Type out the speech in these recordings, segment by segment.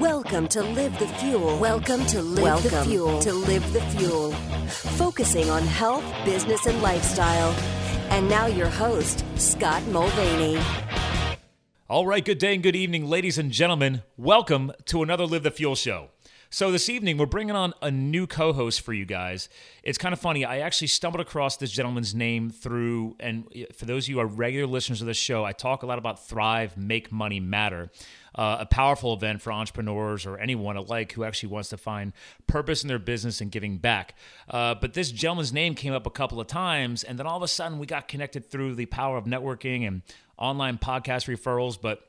Welcome to Live the Fuel. Welcome to Live Welcome the Fuel. To Live the Fuel. Focusing on health, business, and lifestyle. And now your host, Scott Mulvaney. All right, good day and good evening, ladies and gentlemen. Welcome to another Live the Fuel show. So, this evening, we're bringing on a new co host for you guys. It's kind of funny. I actually stumbled across this gentleman's name through, and for those of you who are regular listeners of this show, I talk a lot about Thrive, Make Money Matter, uh, a powerful event for entrepreneurs or anyone alike who actually wants to find purpose in their business and giving back. Uh, but this gentleman's name came up a couple of times, and then all of a sudden, we got connected through the power of networking and online podcast referrals. But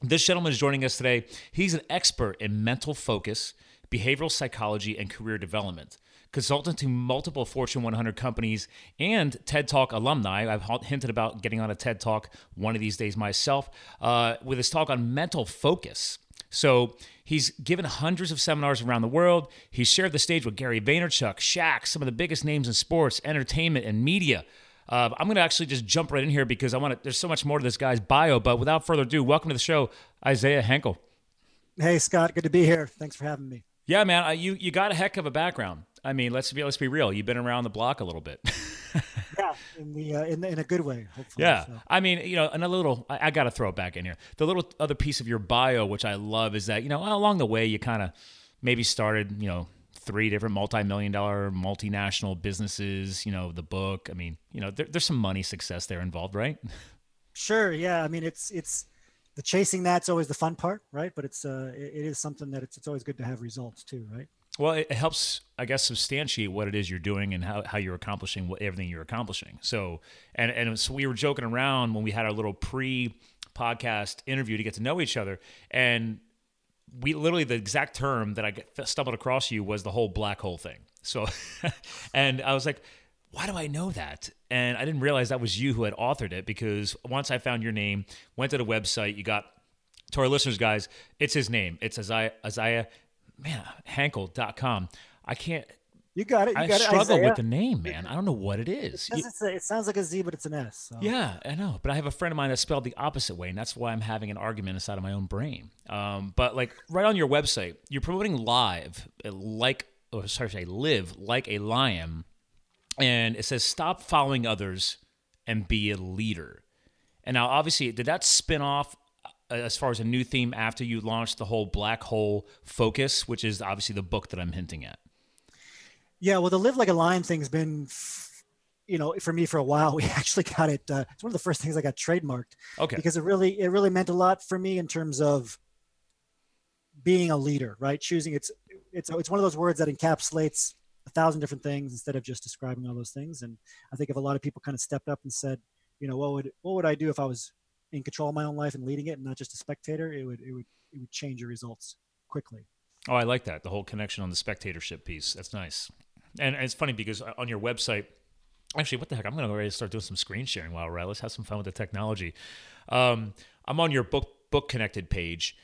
this gentleman is joining us today. He's an expert in mental focus behavioral psychology, and career development. Consultant to multiple Fortune 100 companies and TED Talk alumni. I've hinted about getting on a TED Talk one of these days myself uh, with his talk on mental focus. So he's given hundreds of seminars around the world. He's shared the stage with Gary Vaynerchuk, Shaq, some of the biggest names in sports, entertainment, and media. Uh, I'm going to actually just jump right in here because I want to. There's so much more to this guy's bio. But without further ado, welcome to the show, Isaiah Hankel. Hey Scott, good to be here. Thanks for having me. Yeah, man, you you got a heck of a background. I mean, let's be let's be real. You've been around the block a little bit. yeah, in the, uh, in the, in a good way. Hopefully. Yeah, so. I mean, you know, another little. I, I got to throw it back in here. The little other piece of your bio, which I love, is that you know along the way you kind of maybe started, you know, three different multi-million dollar multinational businesses. You know, the book. I mean, you know, there, there's some money success there involved, right? Sure. Yeah. I mean, it's it's the chasing that's always the fun part, right? But it's uh, it, it is something that it's it's always good to have results too, right? Well, it helps, I guess, substantiate what it is you're doing and how, how you're accomplishing what everything you're accomplishing. So, and and so we were joking around when we had our little pre-podcast interview to get to know each other, and we literally the exact term that I stumbled across you was the whole black hole thing. So, and I was like, why do I know that? And I didn't realize that was you who had authored it because once I found your name, went to the website, you got to our listeners, guys, it's his name. It's Isaiah, Isaiah man, Hankel.com. I can't. You got it. You I got struggle it, with the name, man. I don't know what it is. It, a, it, sounds like a Z, but it's an S. So. Yeah, I know. But I have a friend of mine that spelled the opposite way, and that's why I'm having an argument inside of my own brain. Um, but like right on your website, you're promoting live, like, or sorry, say live like a lion and it says stop following others and be a leader. And now, obviously, did that spin off uh, as far as a new theme after you launched the whole black hole focus, which is obviously the book that I'm hinting at? Yeah, well, the live like a lion thing's been, you know, for me for a while. We actually got it. Uh, it's one of the first things I got trademarked. Okay. Because it really, it really meant a lot for me in terms of being a leader, right? Choosing it's, it's, it's one of those words that encapsulates a thousand different things instead of just describing all those things. And I think if a lot of people kind of stepped up and said, you know, what would what would I do if I was in control of my own life and leading it and not just a spectator, it would it would it would change your results quickly. Oh, I like that. The whole connection on the spectatorship piece. That's nice. And, and it's funny because on your website, actually, what the heck? I'm going to go ahead and start doing some screen sharing while we're at. Let's have some fun with the technology. Um, I'm on your book book connected page,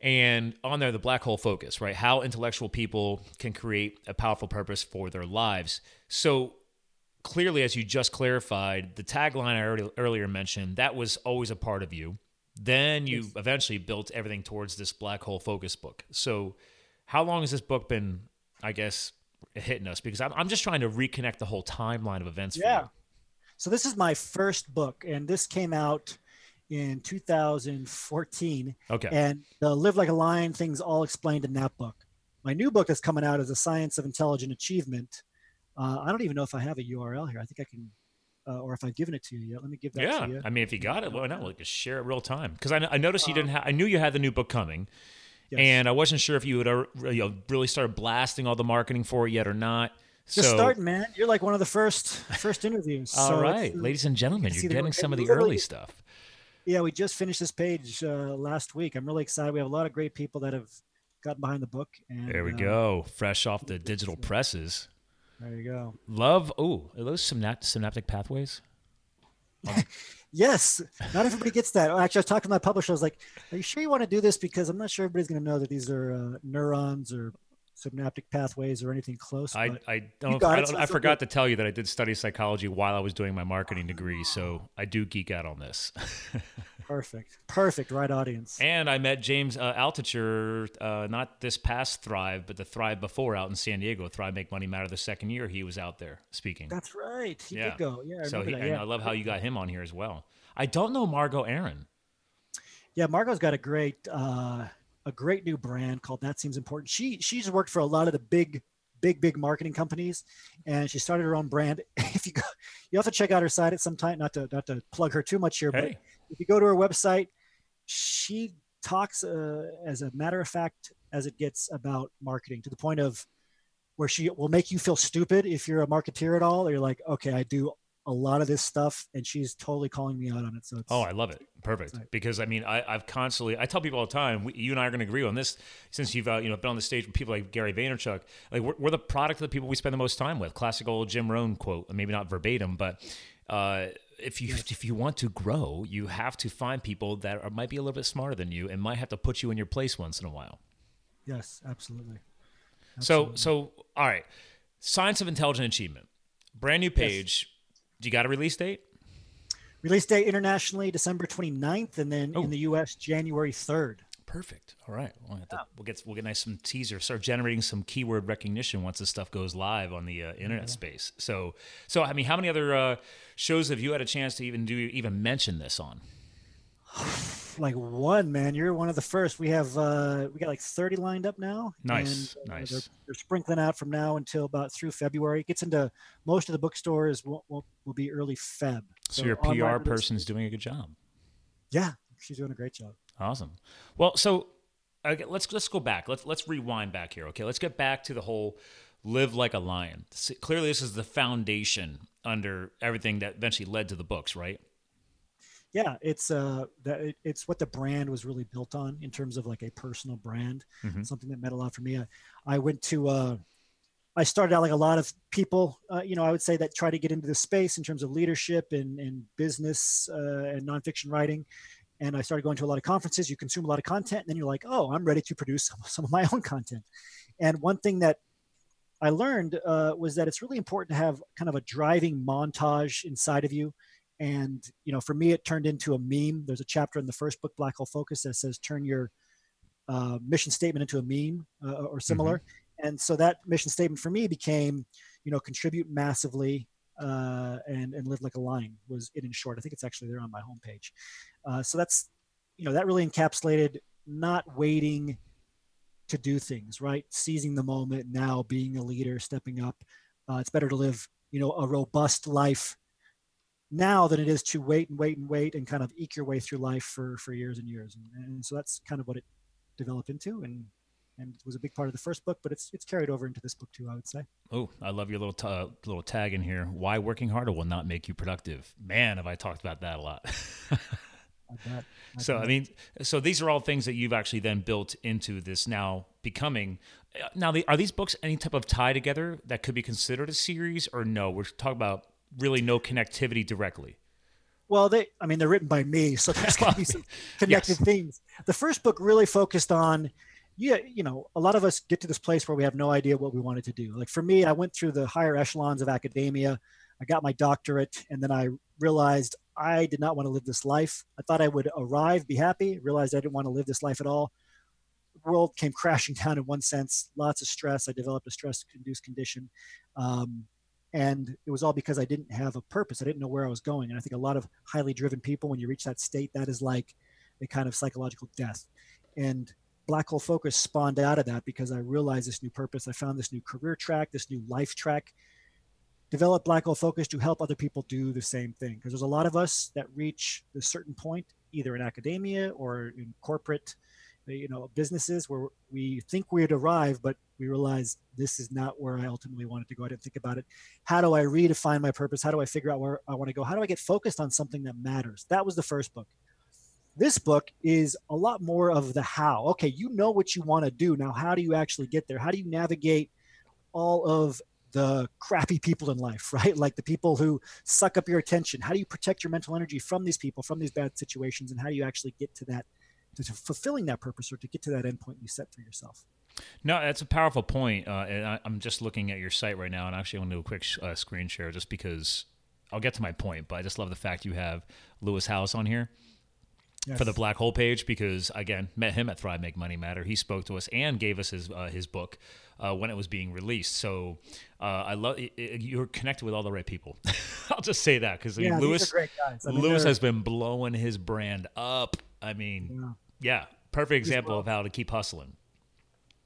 and on there the black hole focus right? How intellectual people can create a powerful purpose for their lives. So clearly as you just clarified the tagline i already, earlier mentioned that was always a part of you. Then you yes. eventually built everything towards this black hole focus book. So how long has this book been i guess hitting us? Because i'm, I'm just trying to reconnect the whole timeline of events yeah. so this is my first book and this came out in 2014. Okay. And the Live Like a Lion things all explained in that book. My new book that's coming out is The Science of Intelligent Achievement. Uh, I don't even know if I have a URL here. I think I can, uh, or if I've given it to you yet. Let me give that yeah, to you. I mean, if you got it, why not? Like, just share it real time. Because I, I noticed you didn't have, I knew you had the new book coming. Yes. And I wasn't sure if you would uh, you know, really start blasting all the marketing for it yet or not. Just so, starting, man. You're like one of the first first interviews. all so right, ladies and gentlemen, you are getting some of the early stuff. Yeah, we just finished this page uh, last week. I'm really excited. We have a lot of great people that have gotten behind the book. And, there we uh, go, fresh off the digital presses. There you go. Love. Oh, are those synapt- synaptic pathways? yes. Not everybody gets that. Actually, I was talking to my publisher. I was like, "Are you sure you want to do this? Because I'm not sure everybody's going to know that these are uh, neurons or synaptic pathways or anything close. I, I don't, I, don't I forgot to tell you that I did study psychology while I was doing my marketing degree, so I do geek out on this. Perfect. Perfect. Right audience. And I met James uh, Altucher, uh, not this past Thrive, but the Thrive before out in San Diego. Thrive Make Money Matter the second year he was out there speaking. That's right. He yeah. did go. Yeah. I so he, yeah. I love how you got him on here as well. I don't know Margo Aaron. Yeah, Margo's got a great uh, a great new brand called That Seems Important. She she's worked for a lot of the big big big marketing companies and she started her own brand if you go you have to check out her site at some time not to not to plug her too much here hey. but if you go to her website she talks uh, as a matter of fact as it gets about marketing to the point of where she will make you feel stupid if you're a marketeer at all or you're like okay i do a lot of this stuff and she's totally calling me out on it so oh i love it. Perfect. Right. because i mean I, have constantly i tell people all the time we, you and i are going to agree on this since you've uh, you know been on the stage with people like gary vaynerchuk like we're, we're, the product of the people we spend the most time with. Classic old jim rohn quote maybe not verbatim but uh, if you if you want to grow you have to find people that are, might be a little bit smarter than you and might have to put you in your place once in a while. Yes absolutely, absolutely. so so all right. Science of intelligent achievement. Brand new page. yes do you got a release date? Release date internationally December 29th, and then oh. in the U.S. January 3rd. Perfect. All right. We'll, to, we'll, get we'll get nice some teaser. Start generating some keyword recognition once this stuff goes live on the uh, internet yeah. space. So so I mean, how many other uh, shows have you had a chance to even do even mention this on? like one man. You're one of the first. We have uh we got like 30 lined up now. Nice and, uh, nice. they're, they're, sprinkling out from now until about through february. It gets into most of the bookstores will, will, will be early feb. So, so your pr person's doing a good job. Yeah she's doing a great job. Awesome. Well so okay, let's let's go back. Let's let's rewind back here okay? Let's get back to the whole live like a lion. Clearly this is the foundation under everything that eventually led to the books right yeah, it's uh that it's what the brand was really built on in terms of like a personal brand, mm-hmm. something that meant a lot for me. I, I went to uh I started out like a lot of people, uh, you know, I would say that try to get into the space in terms of leadership and, and business uh, and nonfiction writing. And I started going to a lot of conferences. You consume a lot of content, and then you're like, oh, I'm ready to produce some, some of my own content. And one thing that I learned uh, was that it's really important to have kind of a driving montage inside of you and you know for me it turned into a meme. There's a chapter in the first book black hole focus that says turn your uh, mission statement into a meme uh, or similar. Mm-hmm. and so that mission statement for me became you know contribute massively uh, and and live like a lion was it in short. I think it's actually there on my homepage. Uh, so that's you know that really encapsulated not waiting to do things right? Seizing the moment now being a leader stepping up. Uh, it's better to live you know a robust life now than it is to wait and wait and wait and kind of eke your way through life for for years and years and, and so that's kind of what it developed into and and it was a big part of the first book but it's it's carried over into this book too i would say oh i love your little t- uh, little tag in here why working harder will not make you productive man have i talked about that a lot I bet. I so bet. I mean, so these are all things that you've actually then built into this now becoming. Uh, now, the, are these books any type of tie together that could be considered a series, or no? We're talking about really no connectivity directly. Well, they, I mean, they're written by me, so there's going to be some connected yes. themes. The first book really focused on, yeah, you know, a lot of us get to this place where we have no idea what we wanted to do. Like for me, I went through the higher echelons of academia. I got my doctorate, and then I realized I did not want to live this life. I thought I would arrive, be happy, realized I didn't want to live this life at all. The world came crashing down in one sense, lots of stress. I developed a stress induced condition. Um, and it was all because i didn't have a purpose. I didn't know where i was going and i think a lot of highly driven people when you reach that state that is like a kind of psychological death. And black hole focus spawned out of that because i realized this new purpose. I found this new career track this new life track. Developed black hole focus to help other people do the same thing because there's a lot of us that reach a certain point either in academia or in corporate you know businesses where we think we'd arrive but we realize this is not where i ultimately wanted to go. I didn't think about it. How do i redefine my purpose? How do i figure out where i want to go? How do i get focused on something that matters? That was the first book. This book is a lot more of the how. Okay you know what you want to do. Now how do you actually get there? How do you navigate all of the crappy people in life right? Like the people who suck up your attention. How do you protect your mental energy from these people from these bad situations? And how do you actually get to that to, to fulfilling that purpose or to get to that endpoint you set for yourself. No, that's a powerful point. Uh, and I, am just looking at your site right now, and actually, I want to do a quick sh- uh, screen share just because I'll get to my point. But I just love the fact you have Lewis Howes on here yes. for the black hole page because again, met him at Thrive Make Money Matter. He spoke to us and gave us his uh, his book uh, when it was being released. So uh, I love you're connected with all the right people. I'll just say that because yeah, Lewis I mean, Lewis has been blowing his brand up. I mean, yeah, yeah perfect example of how to keep hustling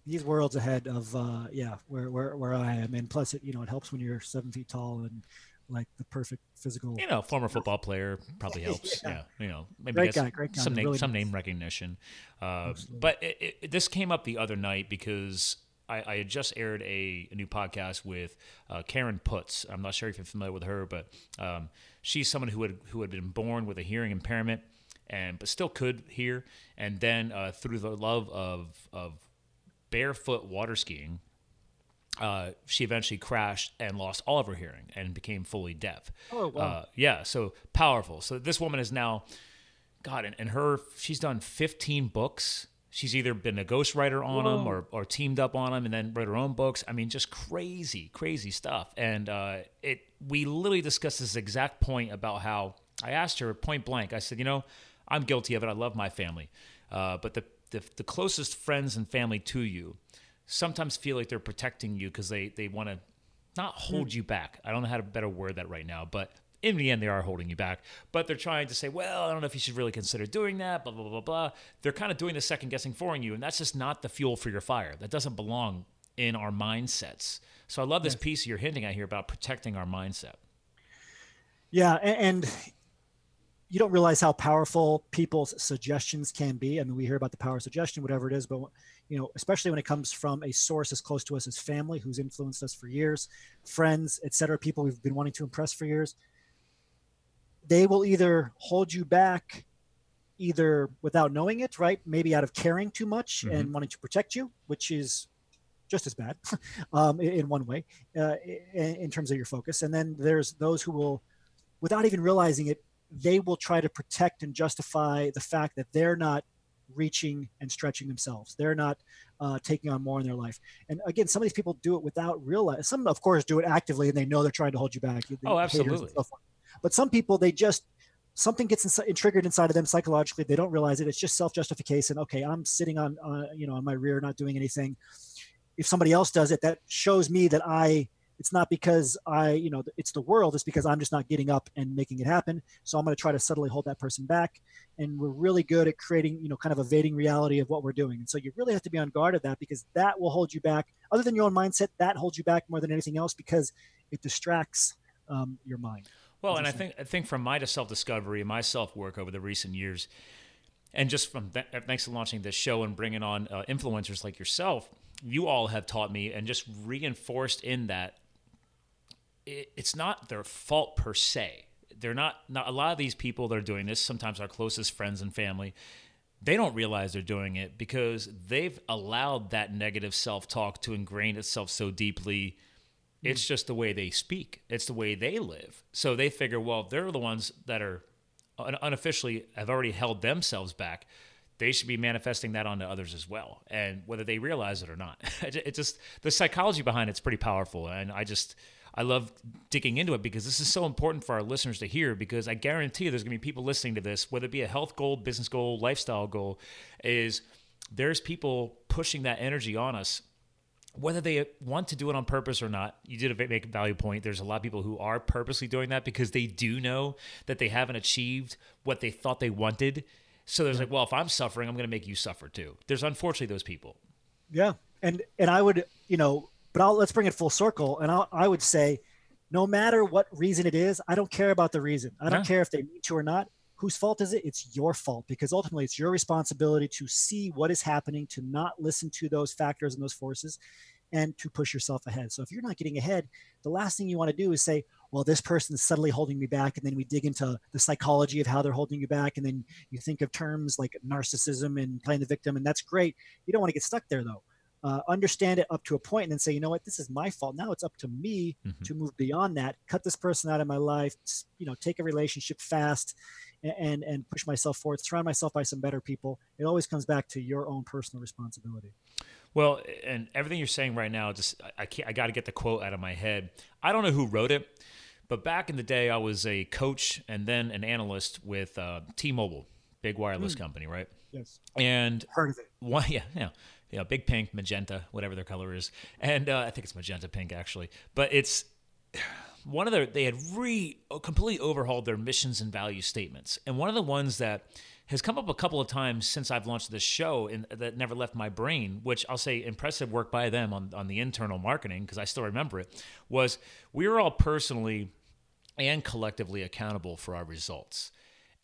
he's worlds ahead of uh, yeah where, where where I am, and plus it you know it helps when you're seven feet tall and like the perfect physical. You know, former football player probably helps. yeah. yeah. you know, maybe great guy, great guy. some name, really some nice. name recognition. Uh, but it, it, this came up the other night because I, I had just aired a, a new podcast with uh, Karen Putz. I'm not sure if you're familiar with her, but um, she's someone who had who had been born with a hearing impairment and but still could hear, and then uh, through the love of of barefoot water skiing uh, she eventually crashed and lost all of her hearing and became fully deaf. Oh, wow. Uh, yeah, so powerful. So this woman is now, God, and, and her, she's done 15 books. She's either been a ghostwriter on Whoa. them or, or teamed up on them and then wrote her own books. I mean, just crazy, crazy stuff. And uh, it, we literally discussed this exact point about how I asked her point blank. I said, you know, I'm guilty of it. I love my family, uh, but the, the the closest friends and family to you sometimes feel like they're protecting you because they they want to not hold mm. you back. I don't know how to better word that right now, but in the end, they are holding you back. But they're trying to say, well, I don't know if you should really consider doing that, blah, blah, blah, blah. They're kind of doing the second guessing for you. And that's just not the fuel for your fire. That doesn't belong in our mindsets. So I love this piece you're hinting at here about protecting our mindset. Yeah. And, you don't realize how powerful people's suggestions can be. I mean, we hear about the power of suggestion, whatever it is, but you know, especially when it comes from a source as close to us as family, who's influenced us for years, friends, etc., people we've been wanting to impress for years. They will either hold you back, either without knowing it, right? Maybe out of caring too much mm-hmm. and wanting to protect you, which is just as bad um, in one way uh, in terms of your focus. And then there's those who will, without even realizing it, they will try to protect and justify the fact that they're not reaching and stretching themselves. They're not uh, taking on more in their life. And again, some of these people do it without realizing. Some, of course, do it actively and they know they're trying to hold you back. oh, absolutely. But some people, they just something gets ins- triggered inside of them psychologically. They don't realize it. It's just self justification. Okay, I'm sitting on, uh, you know, on my rear, not doing anything. If somebody else does it, that shows me that I it's not because I, you know, it's the world. It's because I'm just not getting up and making it happen. So I'm going to try to subtly hold that person back. And we're really good at creating, you know, kind of evading reality of what we're doing. And so you really have to be on guard of that because that will hold you back. Other than your own mindset, that holds you back more than anything else because it distracts um, your mind. Well, and I think I think from my self discovery and my self work over the recent years, and just from th- thanks to launching this show and bringing on uh, influencers like yourself, you all have taught me and just reinforced in that it, it's not their fault per se. They're not, not a lot of these people that are doing this, sometimes our closest friends and family, they don't realize they're doing it because they've allowed that negative self talk to ingrain itself so deeply. It's just the way they speak, it's the way they live. So they figure, well, they're the ones that are unofficially have already held themselves back. They should be manifesting that onto others as well. And whether they realize it or not, it just the psychology behind it's pretty powerful. And I just, I love digging into it because this is so important for our listeners to hear. Because I guarantee there's going to be people listening to this, whether it be a health goal, business goal, lifestyle goal, is there's people pushing that energy on us whether they want to do it on purpose or not, you did a make a value point. There's a lot of people who are purposely doing that because they do know that they haven't achieved what they thought they wanted. So there's like, well, if I'm suffering, I'm going to make you suffer too. There's unfortunately those people. Yeah, and and I would, you know, but I'll, let's bring it full circle. And I'll, I would say, no matter what reason it is, I don't care about the reason. I don't yeah. care if they mean to or not. Whose fault is it? It's your fault because ultimately it's your responsibility to see what is happening, to not listen to those factors and those forces, and to push yourself ahead. So if you're not getting ahead, the last thing you want to do is say, well, this person is subtly holding me back. And then we dig into the psychology of how they're holding you back. And then you think of terms like narcissism and playing the victim. And that's great. You don't want to get stuck there though uh, understand it up to a point and then say, you know what, this is my fault. Now it's up to me mm-hmm. to move beyond that, cut this person out of my life, you know, take a relationship fast and and push myself forward, surround myself by some better people. It always comes back to your own personal responsibility. Well, and everything you're saying right now, just I can't, I got to get the quote out of my head. I don't know who wrote it, but back in the day, I was a coach and then an analyst with uh, T-Mobile, big wireless mm. company, right? Yes. And heard of it. One, yeah, yeah, yeah, big pink, magenta, whatever their color is, and uh, I think it's magenta pink actually. But it's one of their they had re completely overhauled their missions and value statements, and one of the ones that has come up a couple of times since I've launched this show and that never left my brain, which I'll say impressive work by them on, on the internal marketing, because I still remember it, was we are all personally and collectively accountable for our results.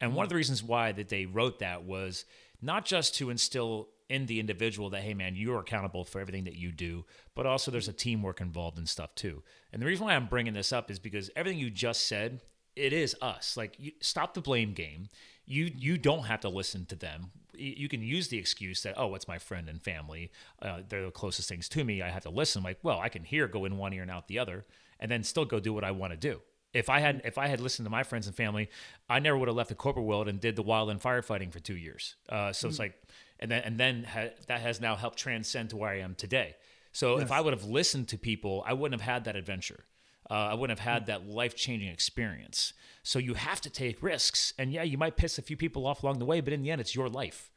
And one of the reasons why that they wrote that was not just to instill in the individual that hey man you're accountable for everything that you do but also there's a teamwork involved in stuff too. And the reason why i'm bringing this up is because everything you just said it is us. Like you, stop the blame game. You you don't have to listen to them. You can use the excuse that oh it's my friend and family. Uh, they're the closest things to me. I have to listen. Like well i can hear go in one ear and out the other and then still go do what i want to do. If I had if I had listened to my friends and family, I never would have left the corporate world and did the wildland firefighting for two years. Uh, so mm-hmm. it's mm. like, and then and then ha- that has now helped transcend to where I am today. So yes. if I would have listened to people, I wouldn't have had that adventure. Uh, I wouldn't have had mm. that life changing experience. So you have to take risks, and yeah, you might piss a few people off along the way, but in the end, it's your life.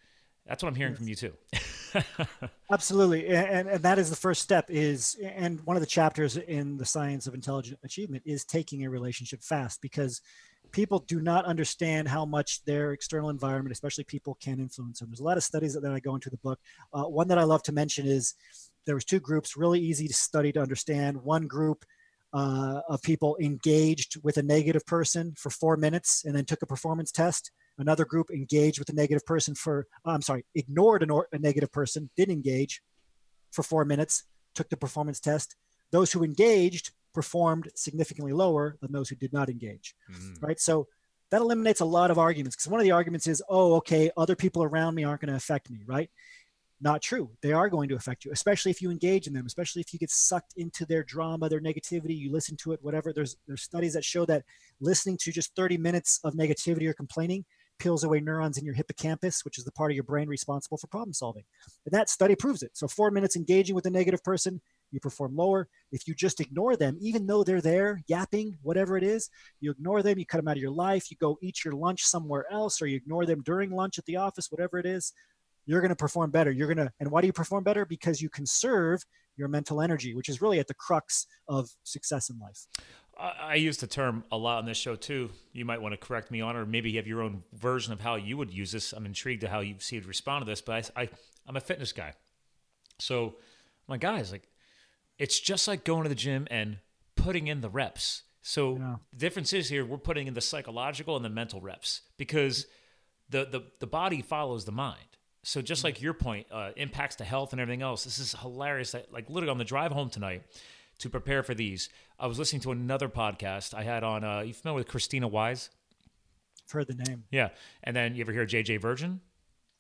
That's what I'm hearing yes. from you too. Absolutely, and, and that is the first step. Is and one of the chapters in the science of intelligent achievement is taking a relationship fast because people do not understand how much their external environment, especially people, can influence them. There's a lot of studies that, that I go into the book. Uh, one that I love to mention is there was two groups, really easy to study to understand. One group uh, of people engaged with a negative person for four minutes and then took a performance test. Another group engaged with a negative person for, uh, I'm sorry, ignored a, a negative person, didn't engage for four minutes, took the performance test. Those who engaged performed significantly lower than those who did not engage, mm. right? So that eliminates a lot of arguments because one of the arguments is, oh, okay, other people around me aren't going to affect me, right? Not true. They are going to affect you, especially if you engage in them, especially if you get sucked into their drama, their negativity, you listen to it, whatever. There's there's studies that show that listening to just 30 minutes of negativity or complaining peels away neurons in your hippocampus, which is the part of your brain responsible for problem solving. And that study proves it. So four minutes engaging with a negative person, you perform lower. If you just ignore them, even though they're there yapping, whatever it is, you ignore them, you cut them out of your life, you go eat your lunch somewhere else, or you ignore them during lunch at the office, whatever it is, you're going to perform better. You're going to, and why do you perform better? Because you conserve your mental energy, which is really at the crux of success in life. I use the term a lot on this show too. You might want to correct me on, or maybe you have your own version of how you would use this. I'm intrigued to how you see it respond to this, but I, I I'm a fitness guy, so my guys like, it's just like going to the gym and putting in the reps. So yeah. the difference is here we're putting in the psychological and the mental reps because the the the body follows the mind. So just mm-hmm. like your point, uh, impacts to health and everything else. This is hilarious. Like literally on the drive home tonight to prepare for these, I was listening to another podcast I had on. Uh, you familiar with Christina Wise? I've heard the name. Yeah, and then you ever hear JJ Virgin?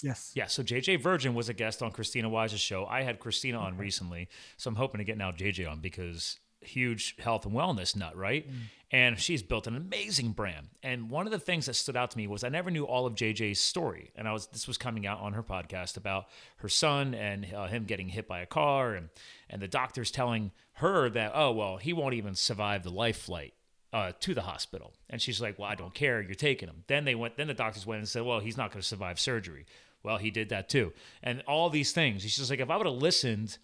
Yes. Yeah. So JJ Virgin was a guest on Christina Wise's show. I had Christina on okay. recently, so I'm hoping to get now JJ on because huge health and wellness nut, right? Mm. And she's built an amazing brand. And one of the things that stood out to me was I never knew all of JJ's story. And I was this was coming out on her podcast about her son and uh, him getting hit by a car and and the doctors telling her that oh well he won't even survive the life flight uh, to the hospital. And she's like, well I don't care, you're taking him. Then they went. Then the doctors went and said, well he's not going to survive surgery. Well he did that too. And all these things. She's just like if I would have listened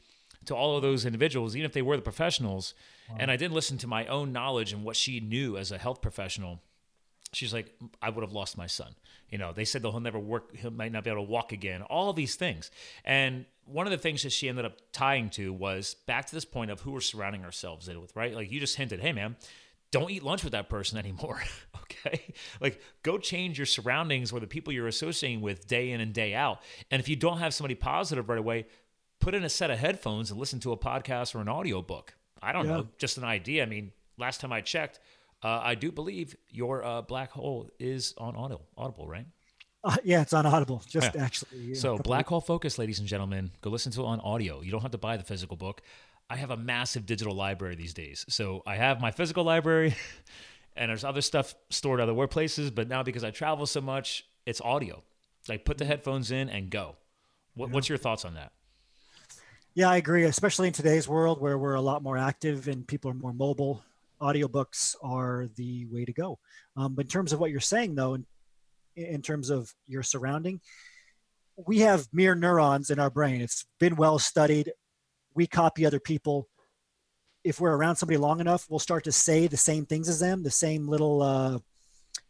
to all of those individuals, even if they were the professionals. Wow. And I didn't listen to my own knowledge and what she knew as a health professional. She's like, I would have lost my son. You know, they said that he'll never work, he might not be able to walk again, all these things. And one of the things that she ended up tying to was back to this point of who we're surrounding ourselves with, right? Like you just hinted, hey, man, don't eat lunch with that person anymore. okay. Like go change your surroundings or the people you're associating with day in and day out. And if you don't have somebody positive right away, put in a set of headphones and listen to a podcast or an audiobook. I don't yeah. know, just an idea. I mean, last time I checked, uh, I do believe your uh, black hole is on Audible, Audible, right? Uh, yeah, it's on Audible. Just yeah. actually. Yeah, so, Black Hole Focus, ladies and gentlemen, go listen to it on audio. You don't have to buy the physical book. I have a massive digital library these days. So I have my physical library, and there's other stuff stored other workplaces. But now because I travel so much, it's audio. Like put the mm-hmm. headphones in and go. What, yeah. What's your thoughts on that? Yeah, I agree. Especially in today's world where we're a lot more active and people are more mobile, audiobooks are the way to go. Um, but in terms of what you're saying, though, in, in terms of your surrounding, we have mirror neurons in our brain. It's been well studied. We copy other people. If we're around somebody long enough, we'll start to say the same things as them, the same little, uh,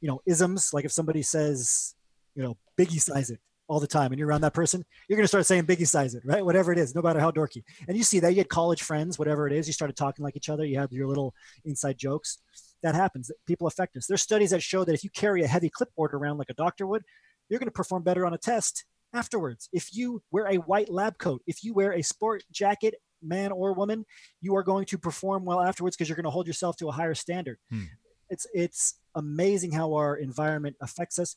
you know, isms. Like if somebody says, you know, Biggie size it all the time and you're around that person, you're to start saying Biggie size it, right? Whatever it is, no matter how dorky. And you see that you had college friends, whatever it is, you started talking like each other. You have your little inside jokes. That happens. People affect us. There's studies that show that if you carry a heavy clipboard around like a doctor would, you're going to perform better on a test afterwards. If you wear a white lab coat, if you wear a sport jacket, man or woman, you are going to perform well afterwards because you're going to hold yourself to a higher standard. Hmm. It's it's amazing how our environment affects us.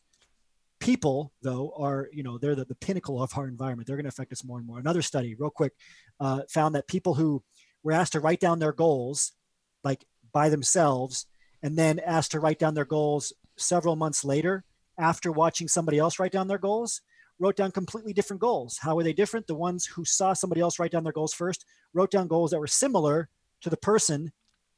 People, though, are you know they're the, the pinnacle of our environment. They're going to affect us more and more. Another study, real quick, uh, found that people who were asked to write down their goals, like by themselves, and then asked to write down their goals several months later after watching somebody else write down their goals wrote down completely different goals. How were they different? The ones who saw somebody else write down their goals first wrote down goals that were similar to the person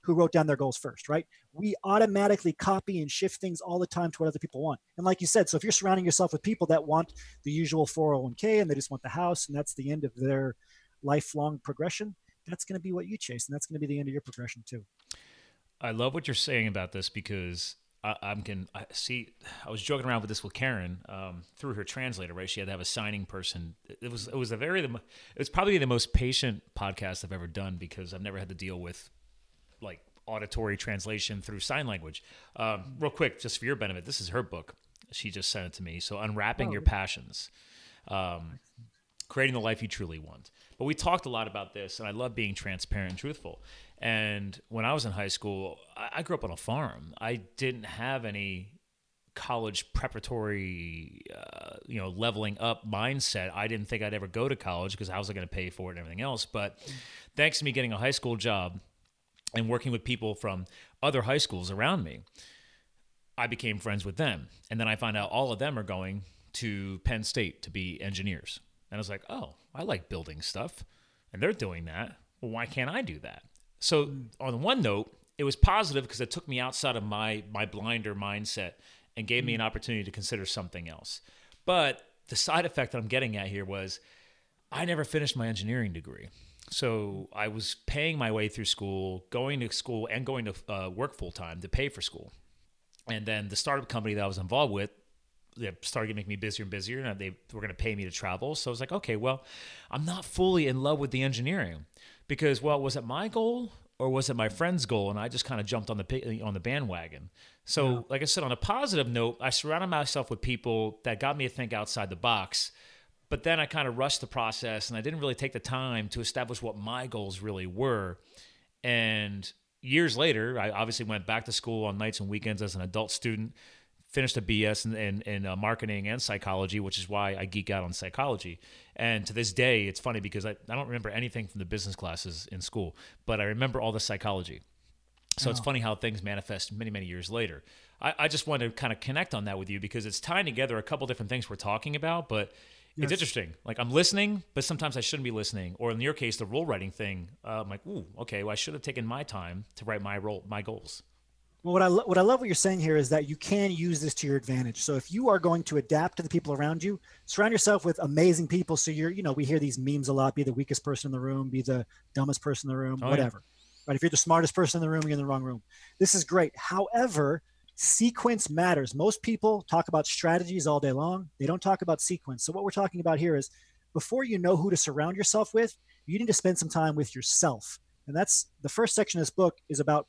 who wrote down their goals first, right? We automatically copy and shift things all the time to what other people want. And like you said, so if you're surrounding yourself with people that want the usual 401k and they just want the house and that's the end of their lifelong progression, that's going to be what you chase and that's going to be the end of your progression too. I love what you're saying about this because I, am can I see. I was joking around with this with Karen um, through her translator. Right, she had to have a signing person. It was it was a very it was probably the most patient podcast I've ever done because I've never had to deal with like auditory translation through sign language. Um, real quick, just for your benefit, this is her book. She just sent it to me. So unwrapping oh. your passions, um, creating the life you truly want. But we talked a lot about this, and I love being transparent and truthful. And when I was in high school, I grew up on a farm. I didn't have any college preparatory, uh, you know, leveling up mindset. I didn't think I'd ever go to college because how was I going to pay for it and everything else? But thanks to me getting a high school job and working with people from other high schools around me, I became friends with them. And then I found out all of them are going to Penn State to be engineers. And I was like, oh, I like building stuff. And they're doing that. Well, why can't I do that? So on one note, it was positive because it took me outside of my my blinder mindset and gave me an opportunity to consider something else. But the side effect that I'm getting at here was I never finished my engineering degree. So I was paying my way through school, going to school, and going to uh, work full time to pay for school. And then the startup company that I was involved with they started to make me busier and busier, and they were going to pay me to travel. So I was like, okay, well, I'm not fully in love with the engineering because well was it my goal or was it my friend's goal and i just kind of jumped on the on the bandwagon so yeah. like i said on a positive note i surrounded myself with people that got me to think outside the box but then i kind of rushed the process and i didn't really take the time to establish what my goals really were and years later i obviously went back to school on nights and weekends as an adult student finished a BS in, in, in uh, marketing and psychology, which is why I geek out on psychology. And to this day, it's funny because I, I don't remember anything from the business classes in school, but I remember all the psychology. So oh. it's funny how things manifest many, many years later. I, I just wanted to kind of connect on that with you because it's tying together a couple different things we're talking about, but yes. it's interesting. Like I'm listening, but sometimes I shouldn't be listening. Or in your case, the role writing thing, uh, I'm like, ooh, okay, well, I should have taken my time to write my role, my goals. Well, what I lo- what I love what you're saying here is that you can use this to your advantage. So if you are going to adapt to the people around you, surround yourself with amazing people. So you're, you know, we hear these memes a lot: be the weakest person in the room, be the dumbest person in the room, oh, whatever. Yeah. Right? If you're the smartest person in the room, you're in the wrong room. This is great. However, sequence matters. Most people talk about strategies all day long. They don't talk about sequence. So what we're talking about here is before you know who to surround yourself with, you need to spend some time with yourself. And that's the first section of this book is about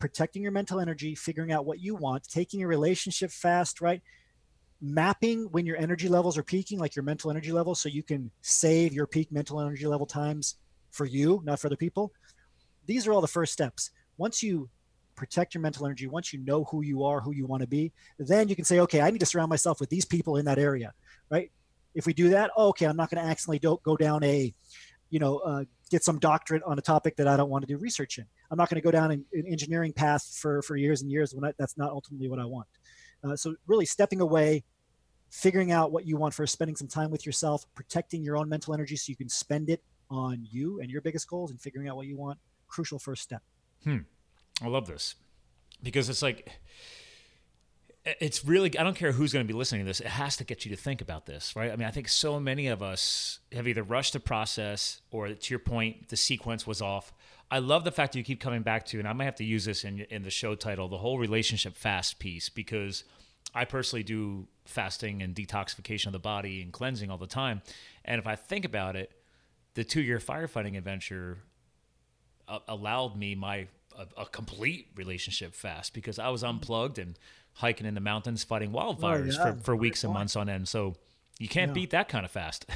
protecting your mental energy, figuring out what you want, taking your relationship fast, right? Mapping when your energy levels are peaking, like your mental energy level, so you can save your peak mental energy level times for you, not for other people. These are all the first steps. Once you protect your mental energy, once you know who you are, who you want to be, then you can say, okay, I need to surround myself with these people in that area, right? If we do that, oh, okay, I'm not going to accidentally go down a you know, uh, get some doctorate on a topic that I don't want to do research in. I'm not going to go down an, an, engineering path for, for years and years when I, that's not ultimately what I want. Uh, so really stepping away, figuring out what you want for spending some time with yourself, protecting your own mental energy so you can spend it on you and your biggest goals and figuring out what you want. Crucial first step. Hmm. I love this because it's like, it's really i don't care who's going to be listening to this it has to get you to think about this right? I mean i think so many of us have either rushed the process or to your point the sequence was off. I love the fact that you keep coming back to and i might have to use this in, in the show title the whole relationship fast piece because i personally do fasting and detoxification of the body and cleansing all the time. And if i think about it the two year firefighting adventure uh, allowed me my a, a complete relationship fast because i was unplugged and hiking in the mountains, fighting wildfires oh, yeah. for, for weeks and months on end. So you can't yeah. beat that kind of fast.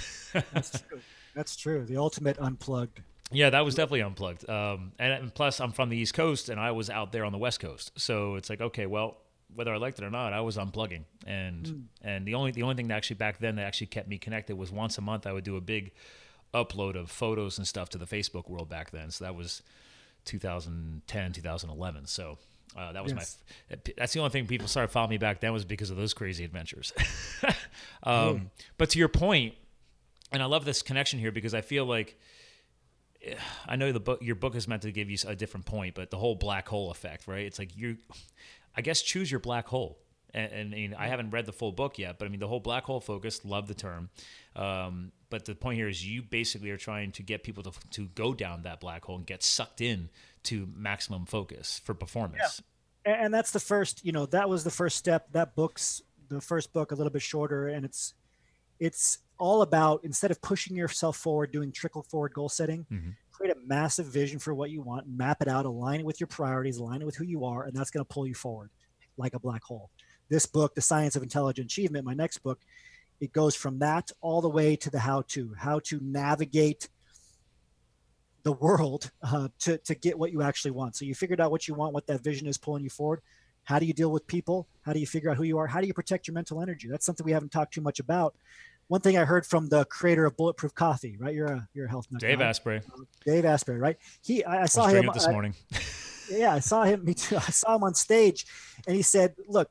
That's true. That's true. The ultimate unplugged. Yeah, that was definitely unplugged. Um, and, and, plus, I'm from the East Coast, and I was out there on the West Coast. So it's like, okay, well, whether I liked it or not, I was unplugging. And mm. and the only the only thing that actually back then that actually kept me connected was once a month I would do a big upload of photos and stuff to the Facebook world back then. So that was 2010, 2011. So uh, that was yes. my. That's the only thing people started following me back then was because of those crazy adventures. um, But to your point, and I love this connection here because I feel like eh, I know the book. Your book is meant to give you a different point, but the whole black hole effect, right? It's like you, I guess, choose your black hole. And, and, I, mean, I haven't read the full book yet, but I mean, the whole black hole focus, love the term. Um, but the point here is you basically are trying to get people to, to go down that black hole and get sucked in to maximum focus for performance. Yeah. And that's the first, you know, that was the first step. That book's the first book, a little bit shorter, and it's it's all about instead of pushing yourself forward, doing trickle forward goal setting, mm-hmm. create a massive vision for what you want, map it out, align it with your priorities, align it with who you are, and that's going to pull you forward like a black hole. This book, The Science of Intelligent Achievement, my next book, it goes from that all the way to the how to, how to navigate the world uh, to, to get what you actually want. So you figured out what you want, what that vision is pulling you forward. How do you deal with people? How do you figure out who you are? How do you protect your mental energy? That's something we haven't talked too much about. One thing I heard from the creator of Bulletproof Coffee, right? You're a you're a health nut. Dave guy. Asprey. Uh, Dave Asprey, right? He I, I saw I him this morning. yeah, I saw him. Me too. I saw him on stage, and he said, "Look,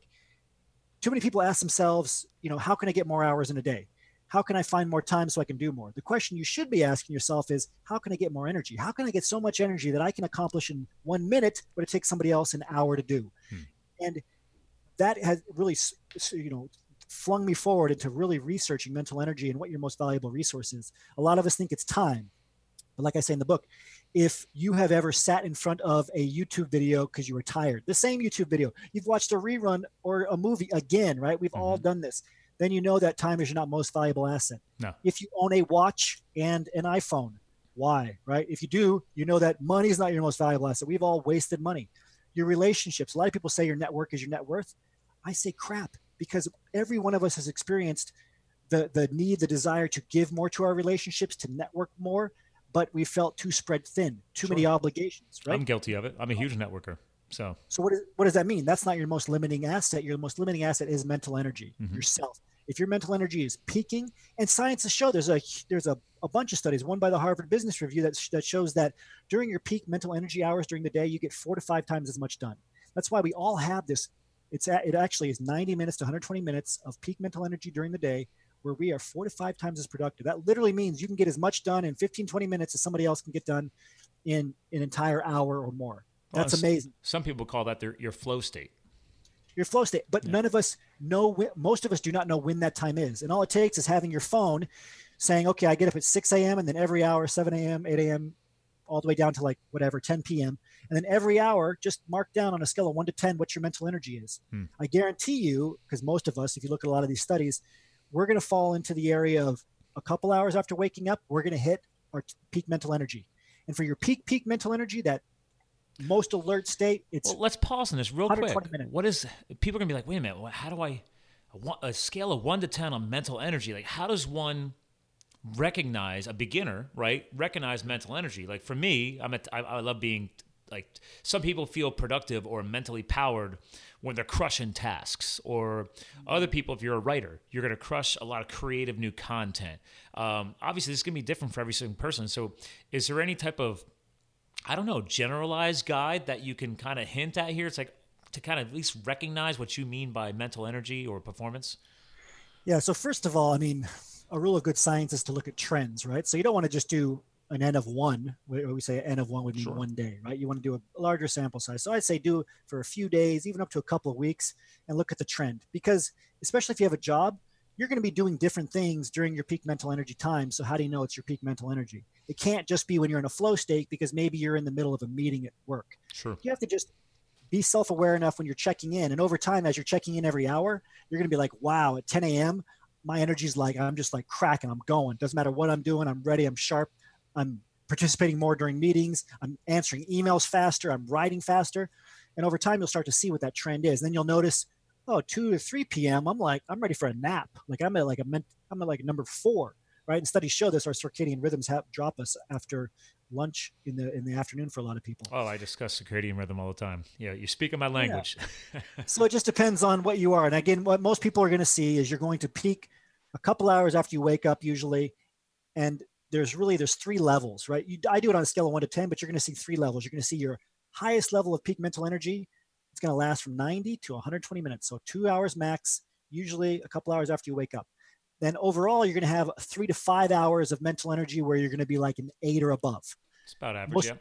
too many people ask themselves, you know, how can I get more hours in a day? how can I find more time so I can do more? The question you should be asking yourself is, how can I get more energy? How can I get so much energy that I can accomplish in one minute what it takes somebody else an hour to do? Hmm. And that has really, you know, flung me forward into really researching mental energy and what your most valuable resource is. A lot of us think it's time. But like I say in the book, if you have ever sat in front of a YouTube video because you were tired, the same YouTube video, you've watched a rerun or a movie again, right? We've mm-hmm. all done this then you know that time is your not most valuable asset. No. If you own a watch and an iPhone, why, right? If you do, you know that money is not your most valuable asset. We've all wasted money. Your relationships, a lot of people say your network is your net worth. I say crap because every one of us has experienced the the need, the desire to give more to our relationships, to network more, but we felt too spread thin, too sure. many obligations, right? I'm guilty of it. I'm a huge networker. So, so what, is, what does that mean? That's not your most limiting asset. Your most limiting asset is mental energy, mm-hmm. yourself. If your mental energy is peaking, and science has shown there's a there's a, a bunch of studies, one by the Harvard Business Review that that shows that during your peak mental energy hours during the day, you get four to five times as much done. That's why we all have this. It's at, it actually is 90 minutes to 120 minutes of peak mental energy during the day where we are four to five times as productive. That literally means you can get as much done in 15, 20 minutes as somebody else can get done in an entire hour or more. That's well, amazing. Some people call that their your flow state. Your flow state, but yeah. none of us know. Most of us do not know when that time is, and all it takes is having your phone saying, "Okay, I get up at 6 a.m. and then every hour, 7 a.m., 8 a.m., all the way down to like whatever 10 p.m. And then every hour, just mark down on a scale of one to 10 what your mental energy is. Hmm. I guarantee you, because most of us, if you look at a lot of these studies, we're going to fall into the area of a couple hours after waking up, we're going to hit our peak mental energy. And for your peak peak mental energy, that most alert state. It's well, let's pause on this real quick. Minutes. What is people are gonna be like? Wait a minute. How do I a, a scale of one to ten on mental energy? Like, how does one recognize a beginner? Right, recognize mental energy. Like for me, I'm at, I, I love being like some people feel productive or mentally powered when they're crushing tasks or other people if you're a writer you're going to crush a lot of creative new content. Um, obviously this is going to be different for every single person. So is there any type of i don't know generalized guide that you can kind of hint at here? It's like to kind of at least recognize what you mean by mental energy or performance? Yeah so first of all i mean a rule of good science is to look at trends right? So you don't want to just do an n of one. We say n of one would mean sure. one day, right? You want to do a larger sample size. So I'd say do for a few days, even up to a couple of weeks, and look at the trend. Because especially if you have a job, you're going to be doing different things during your peak mental energy time. So how do you know it's your peak mental energy? It can't just be when you're in a flow state because maybe you're in the middle of a meeting at work. Sure. You have to just be self-aware enough when you're checking in, and over time, as you're checking in every hour, you're going to be like, "Wow, at 10 a.m." My energy's like I'm just like cracking. I'm going. Doesn't matter what I'm doing. I'm ready. I'm sharp. I'm participating more during meetings. I'm answering emails faster. I'm writing faster. And over time, you'll start to see what that trend is. And then you'll notice, oh, 2 to 3 p.m., I'm like, I'm ready for a nap. Like I'm at like a, I'm at like number four, right? And studies show this, our circadian rhythms have, drop us after lunch in the in the afternoon for a lot of people. Oh, I discuss circadian rhythm all the time. Yeah, you speak in my language. Yeah. so it just depends on what you are. And again, what most people are going to see is you're going to peak a couple hours after you wake up usually, and there's really there's three levels, right? You, I do it on a scale of one to ten, but you're going to see three levels. You're going to see your highest level of peak mental energy. It's going to last from 90 to 120 minutes, so two hours max. Usually a couple hours after you wake up. Then overall, you're going to have three to five hours of mental energy where you're going to be like an eight or above. It's about average. Most,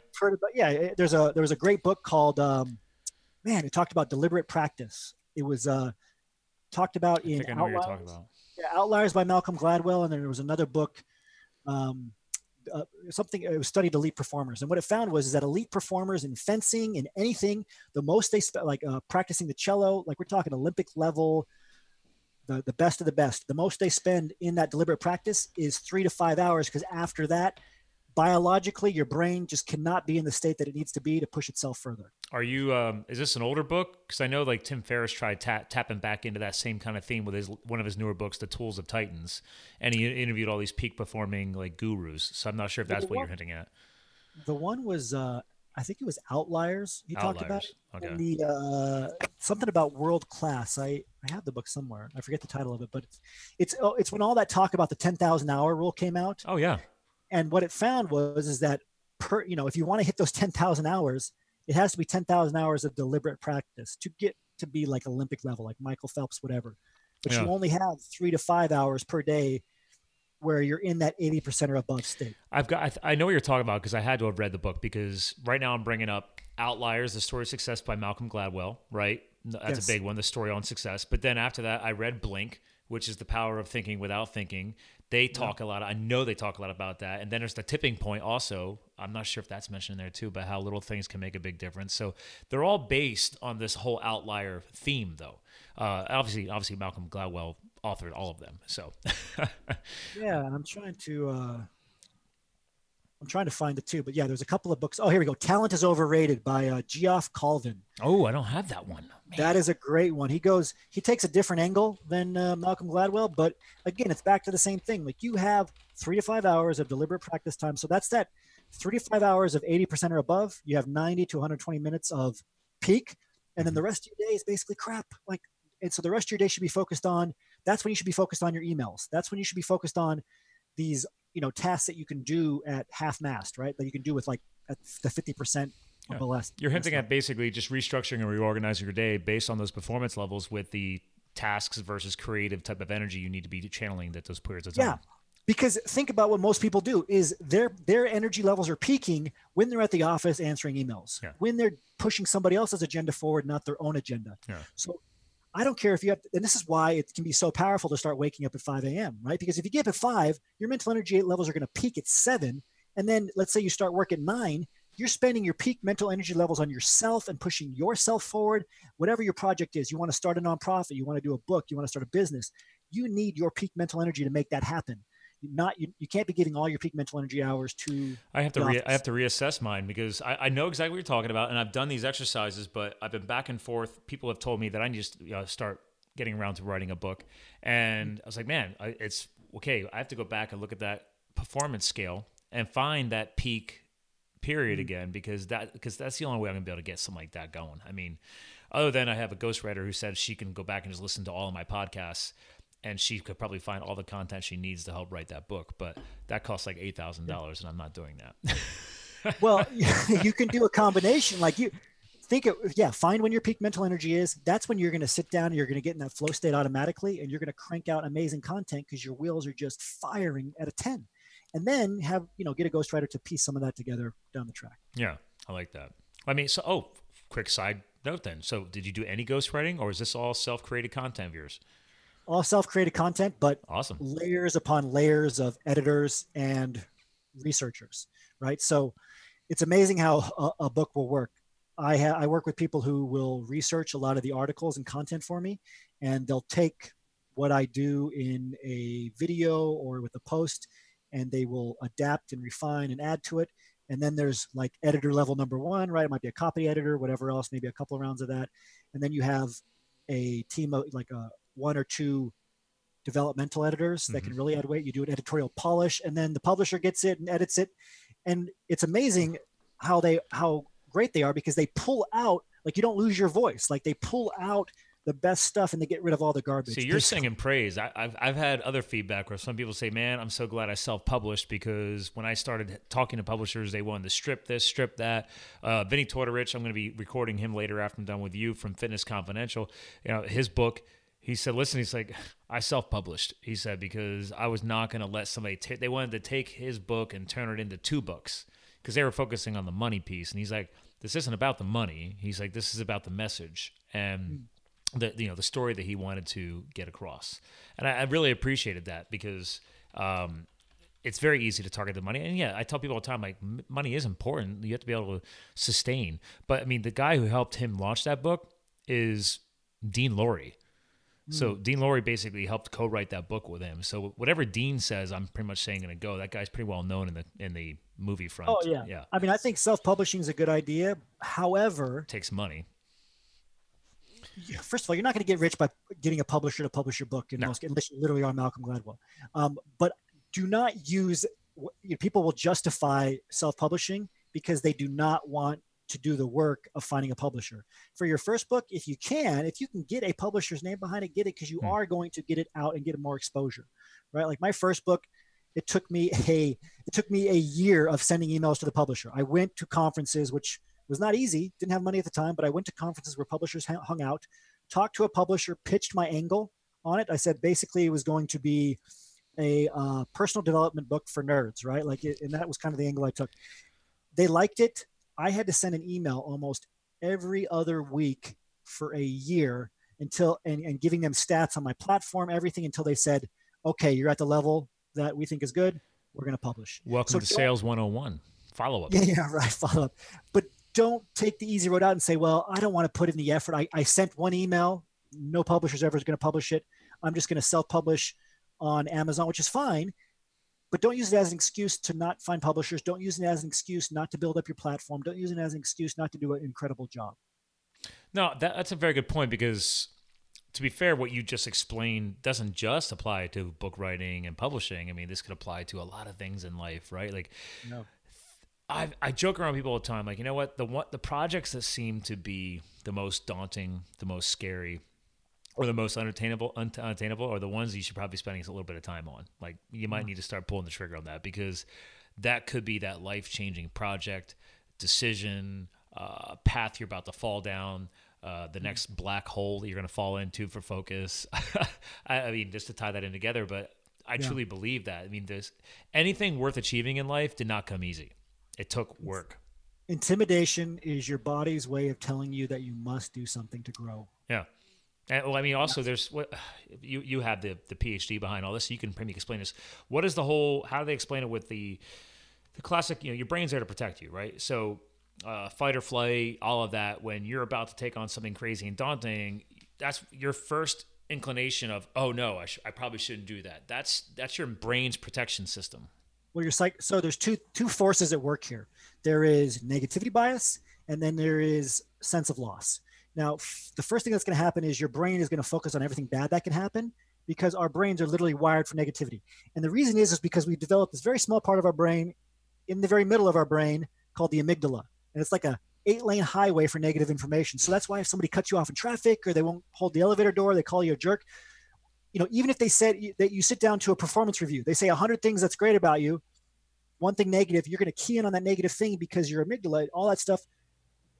yeah. yeah. There's a there was a great book called um, man. It talked about deliberate practice. It was uh, talked about I in Outliers. About. Yeah, Outliers by Malcolm Gladwell, and then there was another book um, uh, something it was studied elite performers. And what it found was that elite performers in fencing in anything the most they spent like uh, practicing the cello like we're talking olympic level the, the best of the best the most they spend in that deliberate practice is three to five hours because after that biologically your brain just cannot be in the state that it needs to be to push itself further are you um, is this an older book because i know like tim ferriss tried ta- tapping back into that same kind of theme with his one of his newer books the tools of titans and he interviewed all these peak performing like gurus so i'm not sure if that's what you're hinting at the one was uh I think it was Outliers. He Outliers. talked about okay. and the uh, something about world class. I I have the book somewhere. I forget the title of it, but it's it's, oh, it's when all that talk about the ten thousand hour rule came out. Oh yeah, and what it found was is that per you know if you want to hit those 10,000 hours, it has to be 10,000 hours of deliberate practice to get to be like Olympic level, like Michael Phelps, whatever. But yeah. you only have three to five hours per day where you're in that 80% or above state. I've got, I, th- I know what you're talking about because I had to have read the book because right now I'm bringing up Outliers, the story of success by Malcolm Gladwell, right? That's yes. a big one, the story on success. But then after that, I read Blink, which is the power of thinking without thinking. They talk yeah. a lot. I know they talk a lot about that. And then there's the tipping point also. I'm not sure if that's mentioned there too, but how little things can make a big difference. So they're all based on this whole outlier theme, though. Uh, obviously, obviously Malcolm Gladwell authored all of them. So yeah, and I'm trying to. Uh... I'm trying to find the two, but yeah, there's a couple of books. Oh, here we go. Talent is overrated by uh, Geoff Colvin. Oh, I don't have that one. That is a great one. He goes, he takes a different angle than uh, Malcolm Gladwell, but again, it's back to the same thing. Like you have three to five hours of deliberate practice time. So that's that three to five hours of 80% or above. You have 90 to 120 minutes of peak. And then the rest of your day is basically crap. Like, and so the rest of your day should be focused on, that's when you should be focused on your emails. That's when you should be focused on these, you know, tasks that you can do at half mast, right? That you can do with like at the 50% yeah. less. You're hinting at basically just restructuring and reorganizing your day based on those performance levels with the tasks versus creative type of energy you need to be channeling at those periods of time. Yeah. Because think about what most people do is their their energy levels are peaking when they're at the office answering emails, yeah. when they're pushing somebody else's agenda forward, not their own agenda. Yeah. So I don't care if you have, and this is why it can be so powerful to start waking up at 5 a.m., right? Because if you get up at 5, your mental energy levels are going to peak at 7. And then let's say you start work at 9, you're spending your peak mental energy levels on yourself and pushing yourself forward. Whatever your project is, you want to start a nonprofit, you want to do a book, you want to start a business, you need your peak mental energy to make that happen. Not you, you can't be giving all your peak mental energy hours to. I have to re- I have to reassess mine because I, I know exactly what you're talking about, and I've done these exercises, but I've been back and forth. People have told me that I need to you know, start getting around to writing a book, and I was like, man, it's okay. I have to go back and look at that performance scale and find that peak period mm-hmm. again because that because that's the only way I'm gonna be able to get something like that going. I mean, other than I have a ghostwriter who said she can go back and just listen to all of my podcasts and she could probably find all the content she needs to help write that book. But that costs like eight thousand dollars, and I'm not doing that. well, you can do a combination. Like you think it, yeah, find when your peak mental energy is. That's when you're going to sit down and you're going to get in that flow state automatically, and you're going to crank out amazing content because your wheels are just firing at a ten. And then have you know get a ghostwriter to piece some of that together down the track. Yeah, I like that. I mean, so oh, quick side note then. So, did you do any ghostwriting, or is this all self-created content of yours? All self-created content, but awesome layers upon layers of editors and researchers, right? So it's amazing how a, a book will work. I ha- I work with people who will research a lot of the articles and content for me, and they'll take what I do in a video or with a post, and they will adapt and refine and add to it. And then there's like editor level number one, right? It might be a copy editor, whatever else, maybe a couple of rounds of that. And then you have a team of like a one or two developmental editors that mm-hmm. can really add weight. You do an editorial polish, and then the publisher gets it and edits it, and it's amazing how they how great they are because they pull out like you don't lose your voice. Like they pull out the best stuff and they get rid of all the garbage. So you're singing praise. I, have I've had other feedback where some people say, "Man, I'm so glad I self-published because when I started talking to publishers, they wanted to strip this, strip that." Uh, Vinny Tortorich, I'm going to be recording him later after I'm done with you from Fitness Confidential. You know, his book he said, listen, he's like, I self published. He said, because I was not going to let somebody, t- they wanted to take his book and turn it into two books because they were focusing on the money piece. And he's like, this isn't about the money. He's like, this is about the message and hmm. the, you know, the story that he wanted to get across. And I, I really appreciated that because, um, it's very easy to target the money. And yeah, I tell people all the time, like, money is important. You have to be able to sustain. But I mean, the guy who helped him launch that book is Dean So hmm. Dean Lorey basically helped co-write that book with him. So whatever Dean says, I'm pretty much saying going to go. That guy's pretty well known in the in the movie front. Oh yeah, yeah. I mean, I think self-publishing is a good idea. However, it takes money. First of all, you're not going to get rich by getting a publisher to publish your book in no. most, unless you literally are Malcolm Gladwell. Um, but do not use. You know, people will justify self-publishing because they do not want to do the work of finding a publisher. For your first book, if you can, if you can get a publisher's name behind it, get it because you mm. are going to get it out and get more exposure, right? Like my first book, it took me a it took me a year of sending emails to the publisher. I went to conferences, which was not easy. Didn't have money at the time, but I went to conferences where publishers hung out, talked to a publisher, pitched my angle on it. I said basically it was going to be a uh, personal development book for nerds, right? Like, it, and that was kind of the angle I took. They liked it. I had to send an email almost every other week for a year until and, and giving them stats on my platform, everything until they said, okay, you're at the level that we think is good. We're going to publish. Welcome so to Sales 101. Follow up. Yeah, yeah, right. Follow up. But don't take the easy road out and say, well, I don't want to put in the effort. I, I sent one email. No publisher's ever going to publish it. I'm just going to self publish on Amazon, which is fine but don't use it as an excuse to not find publishers. Don't use it as an excuse not to build up your platform. Don't use it as an excuse not to do an incredible job. No, that, that's a very good point because, to be fair, what you just explained doesn't just apply to book writing and publishing. I mean, this could apply to a lot of things in life, right? Like, no. I I joke around people all the time, like you know what the what the projects that seem to be the most daunting, the most scary, or the most unattainable unattainable are the ones you should probably be spending a little bit of time on. Like you might mm-hmm. need to start pulling the trigger on that because that could be that life changing project, decision, uh, path you're about to fall down. Uh, the mm-hmm. next black hole that you're going to fall into for focus. I, I, mean, just to tie that in together, but I yeah. truly believe that. I mean, there's anything worth achieving in life did not come easy. It took work. Intimidation is your body's way of telling you that you must do something to grow. Yeah. And, well, I mean, also there's what you you have the the PhD behind all this, so you can maybe explain this. What is the whole? How do they explain it with the the classic? You know, your brain's there to protect you, right? So, uh, fight or flight, all of that. When you're about to take on something crazy and daunting, that's your first inclination of, oh no, I, sh- I probably shouldn't do that. That's that's your brain's protection system. Well, you're psych- so there's two two forces at work here. There is negativity bias, and then there is sense of loss. Now, f- the first thing that's going to happen is your brain is going to focus on everything bad that can happen because our brains are literally wired for negativity. And the reason is is because we've developed this very small part of our brain in the very middle of our brain called the amygdala, and it's like a eight lane highway for negative information. So that's why if somebody cuts you off in traffic or they won't hold the elevator door, they call you a jerk. You know, even if they said that you sit down to a performance review, they say a hundred things that's great about you, one thing negative, you're going to key in on that negative thing because your amygdala, all that stuff,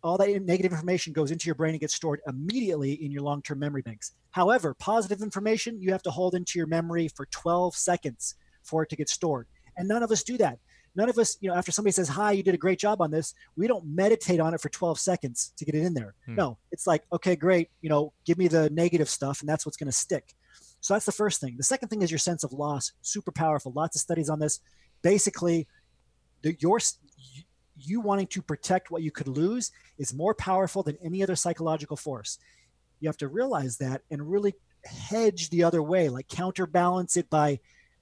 all that negative information goes into your brain and gets stored immediately in your long-term memory banks. However, positive information you have to hold into your memory for 12 seconds for it to get stored. And none of us do that none of us, you know, after somebody says, Hi, you did a great job on this, we don't meditate on it for 12 seconds to get it in there. Hmm. No, it's like, okay, great, you know, give me the negative stuff, and that's what's going to stick. So that's the first thing. The second thing is your sense of loss, super powerful. Lots of studies on this. Basically, the, your you wanting to protect what you could lose is more powerful than any other psychological force. You have to realize that and really hedge the other way, like counterbalance it by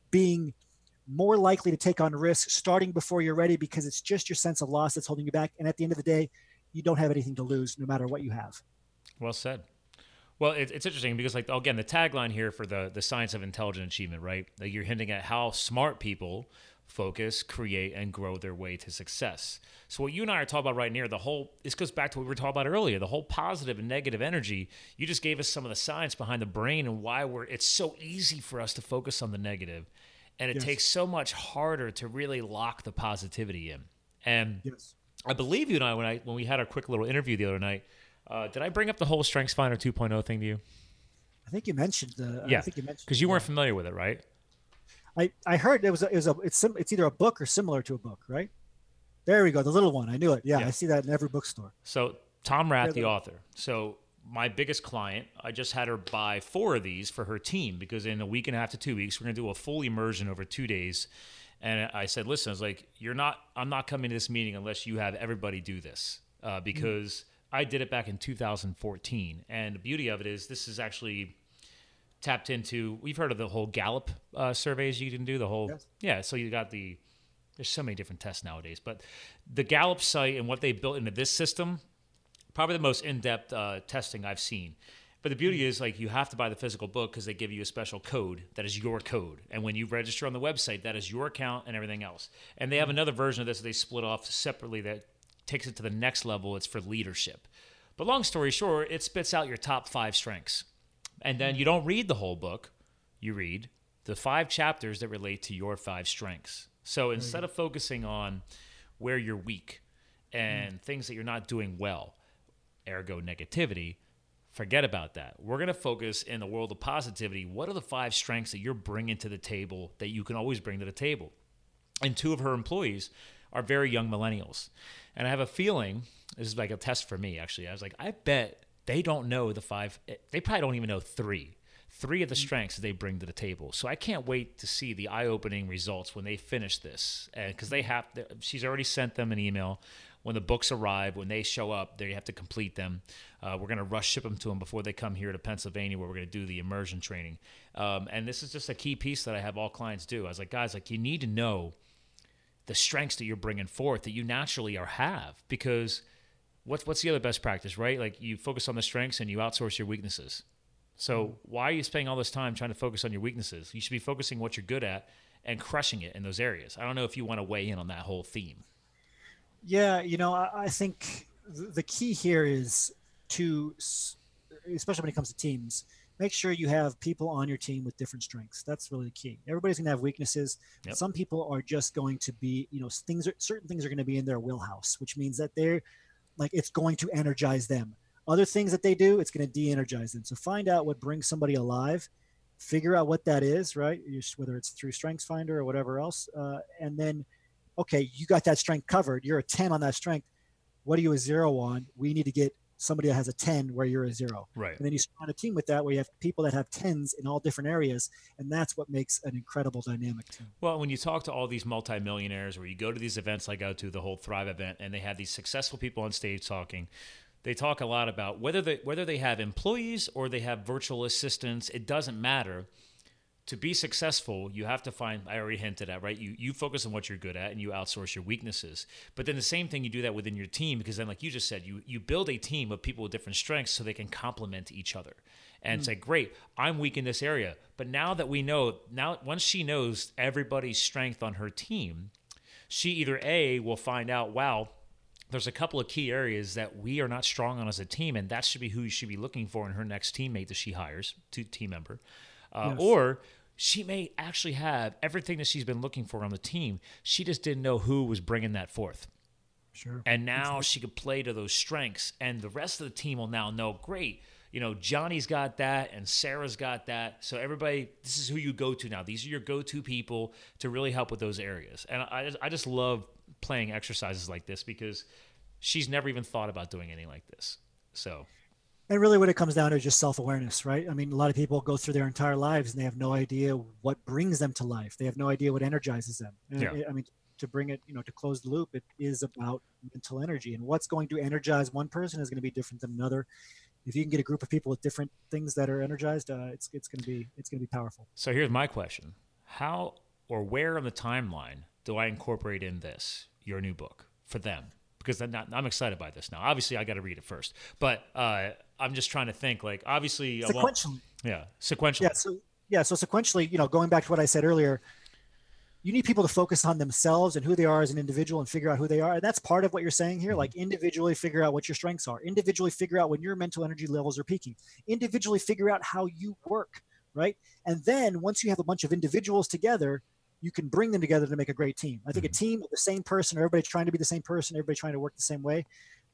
being more likely to take on risks starting before you're ready because it's just your sense of loss that's holding you back. And at the end of the day, you don't have anything to lose no matter what you have. Well said. Well, it, it's interesting because, like, again, the tagline here for the the science of intelligent achievement, right? Like you're hinting at how smart people focus, create, and grow their way to success. So what you and I are talking about right now, the whole this goes back to what we were talking about earlier, the whole positive and negative energy. You just gave us some of the science behind the brain and why we're it's so easy for us to focus on the negative and it yes. takes so much harder to really lock the positivity in. And yes. I believe you and I when I when we had our quick little interview the other night, uh, did I bring up the whole Strengths Finder 2.0 thing to you? I think you mentioned. the. yeah, I think you mentioned because you weren't familiar with it, right? I, I heard it was a, it was a it's sim, it's either a book or similar to a book, right? There we go, the little one. I knew it. Yeah, yeah. I see that in every bookstore. So Tom Rath, the author. So my biggest client, I just had her buy four of these for her team because in a week and a half to two weeks, we're going to do a full immersion over two days. And I said, listen, I was like, you're not, I'm not coming to this meeting unless you have everybody do this uh, because mm-hmm. I did it back in 2014. And the beauty of it is, this is actually tapped into, we've heard of the whole Gallup uh, surveys you can do, the whole, yes. yeah. So you got the, there's so many different tests nowadays, but the Gallup site and what they built into this system probably the most in-depth uh, testing I've seen. But the beauty is, like, you have to buy the physical book because they give you a special code that is your code. And when you register on the website, that is your account and everything else. And they have another version of this that they split off separately that takes it to the next level. It's for leadership. But long story short, it spits out your top five strengths. And then you don't read the whole book, you read the five chapters that relate to your five strengths. So instead of focusing on where you're weak and mm. things that you're not doing well, ergo negativity, forget about that. We're going to focus in the world of positivity. What are the five strengths that you're bringing to the table that you can always bring to the table? And two of her employees are very young millennials. And I have a feeling, this is like a test for me actually. I was like, I bet they don't know the five, they probably don't even know three. Three of the strengths that they bring to the table. So I can't wait to see the eye opening results when they finish this. Because they have, she's already sent them an email when the books arrive, when they show up, they have to complete them. Uh, we're going to rush ship them to them before they come here to Pennsylvania, where we're going to do the immersion training. Um, and this is just a key piece that I have all clients do. I was like, guys, like you need to know the strengths that you're bringing forth that you naturally are have because what's what's the other best practice, right? Like you focus on the strengths and you outsource your weaknesses. So mm-hmm. why are you spending all this time trying to focus on your weaknesses? You should be focusing what you're good at and crushing it in those areas. I don't know if you want to weigh in on that whole theme. Yeah, you know, I, I think the key here is to, especially when it comes to teams, make sure you have people on your team with different strengths. That's really the key. Everybody's going to have weaknesses. Yep. Some people are just going to be, you know, things are certain things are going to be in their wheelhouse, which means that they're like it's going to energize them. Other things that they do, it's going to de-energize them. So find out what brings somebody alive, figure out what that is, right? Whether it's through Strengths Finder or whatever else, uh, and then okay, you got that strength covered. You're a 10 on that strength. What are you a zero on? We need to get somebody that has a 10 where you're a zero. Right. And then you surround a team with that where you have people that have 10s in all different areas. And that's what makes an incredible dynamic team. Well, when you talk to all these multimillionaires or you go to these events like I go to the whole Thrive event and they have these successful people on stage talking, they talk a lot about whether they whether they have employees or they have virtual assistants, it doesn't matter to be successful, you have to find, I already hinted at, right? You, you focus on what you're good at and you outsource your weaknesses. But then the same thing, you do that within your team because then, like you just said, you, you build a team of people with different strengths so they can complement each other. And mm. say, great, I'm weak in this area. But now that we know, now once she knows everybody's strength on her team, she either A, will find out, wow, there's a couple of key areas that we are not strong on as a team, and that should be who you should be looking for in her next teammate that she hires, to team member, uh, yes. or she may actually have everything that she's been looking for on the team. She just didn't know who was bringing that forth. Sure. And now she could play to those strengths, and the rest of the team will now know. Great, you know, Johnny's got that, and Sarah's got that. So everybody, this is who you go to now. These are your go-to people to really help with those areas. And I, I just love playing exercises like this because she's never even thought about doing anything like this. So and really what it comes down to is just self-awareness right? I mean a lot of people go through their entire lives and they have no idea what brings them to life. They have no idea what energizes them. And yeah. i mean to bring it you know to close the loop it is about mental energy. And what's going to energize one person is going to be different than another. If you can get a group of people with different things that are energized uh, it's, it's going to be it's going to be powerful. So here's my question. How or where on the timeline do I incorporate in this your new book for them? Because I'm, not, I'm excited by this now. Obviously, I got to read it first, but uh, I'm just trying to think. Like, obviously, sequentially. yeah, sequentially. Yeah. So yeah. So sequentially, you know, going back to what I said earlier, you need people to focus on themselves and who they are as an individual and figure out who they are. And that's part of what you're saying here. Mm-hmm. Like individually figure out what your strengths are. Individually figure out when your mental energy levels are peaking. Individually figure out how you work, right? And then once you have a bunch of individuals together, you can bring them together to make a great team. I think mm-hmm. a team of the same person, everybody trying to be the same person, everybody trying to work the same way,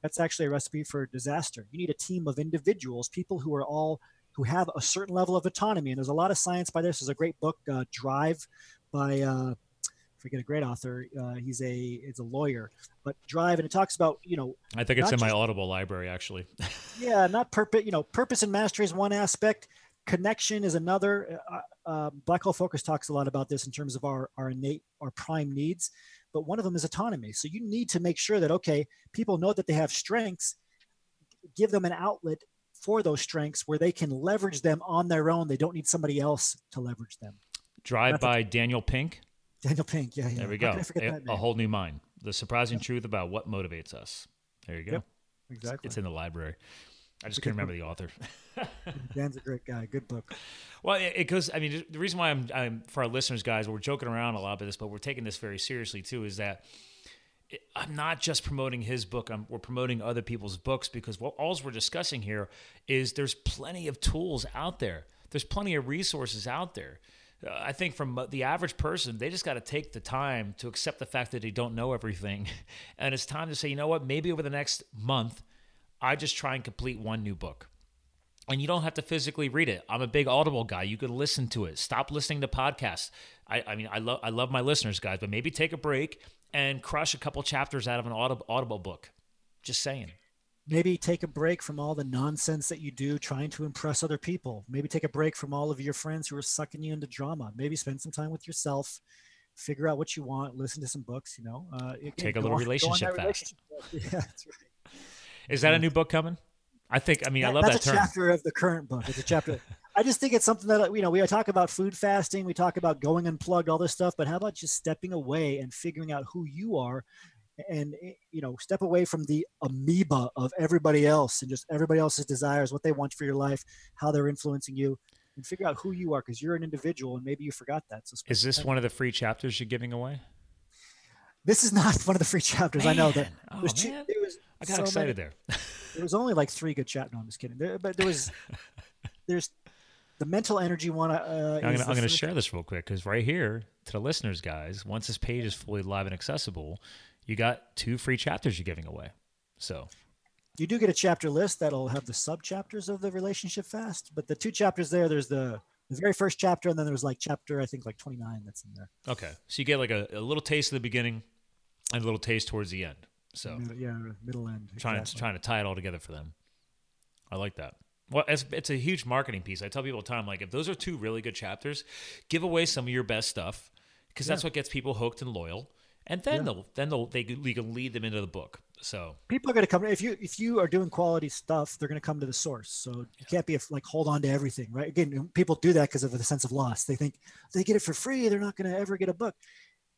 that's actually a recipe for disaster. You need a team of individuals, people who are all who have a certain level of autonomy. And there's a lot of science by this. There's a great book, uh, Drive, by uh, I forget a great author. Uh, he's a it's a lawyer, but Drive, and it talks about you know. I think it's in just, my Audible library actually. yeah, not purpose. You know, purpose and mastery is one aspect connection is another. Uh, uh, Black Hole Focus talks a lot about this in terms of our, our innate, our prime needs, but one of them is autonomy. So you need to make sure that, okay, people know that they have strengths, give them an outlet for those strengths where they can leverage them on their own. They don't need somebody else to leverage them. Drive by Daniel Pink. Daniel Pink, yeah, yeah. There we go. A, a, whole new mind. The surprising truth about what motivates us. There you go. Yep, exactly. It's in the library. I just couldn't remember the author. Dan's a great guy. Good book. Well, it, it, goes. I mean, the reason why I'm, I'm for our listeners, guys, we're joking around a lot about this, but we're taking this very seriously too. Is that it, I'm not just promoting his book. I'm, we're promoting other people's books because what all we're discussing here is there's plenty of tools out there. There's plenty of resources out there. Uh, I think from the average person, they just got to take the time to accept the fact that they don't know everything, and it's time to say, you know what? Maybe over the next month I just try and complete one new book. And you don't have to physically read it. I'm a big Audible guy. You can listen to it. Stop listening to podcasts. I, I mean, I love I love my listeners, guys, but maybe take a break and crush a couple chapters out of an Audible, Audible book. Just saying. Maybe take a break from all the nonsense that you do trying to impress other people. Maybe take a break from all of your friends who are sucking you into drama. Maybe spend some time with yourself figure out what you want, listen to some books, you know. Uh, Take a little on, relationship fast. Relationship. Yeah, that's right. Is that a new book coming? I think. I mean, that, I love that's that a chapter of the current book. It's a chapter. I just think it's something that you know we talk about food fasting, we talk about going unplugged, all this stuff. But how about just stepping away and figuring out who you are, and eh, you know, step away from the amoeba of everybody else and just everybody else's desires, what they want for your life, how they're influencing you, and figure out who you are because you're an individual and maybe you forgot that. So is this one of the free chapters you're giving away? This is not one of the free chapters. Man. I know that. Oh, man. Was I got so excited many, there. there was only like three good chat. No, I'm just kidding. There, but there was, there's the mental energy one. Uh, I'm going to share this real quick because right here to the listeners, guys, once this page is fully live and accessible, you got two free chapters you're giving away. So you do get a chapter list that'll have the sub chapters of the relationship fast, but the two chapters there, there's the the very first chapter, and then there was like chapter I think like 29 that's in there. Okay, so you get like a, a little taste of the beginning, and a little taste towards the end. So yeah, middle end. Trying exactly. to trying to tie it all together for them. I like that. Well, it's, it's a huge marketing piece. I tell people all the time, like if those are two really good chapters, give away some of your best stuff because yeah. that's what gets people hooked and loyal. And then yeah. they'll then they'll they you can lead them into the book. So people are going to come if you if you are doing quality stuff, they're going to come to the source. So you yeah. can't be a, like hold on to everything, right? Again, people do that because of the sense of loss. They think they get it for free, they're not going to ever get a book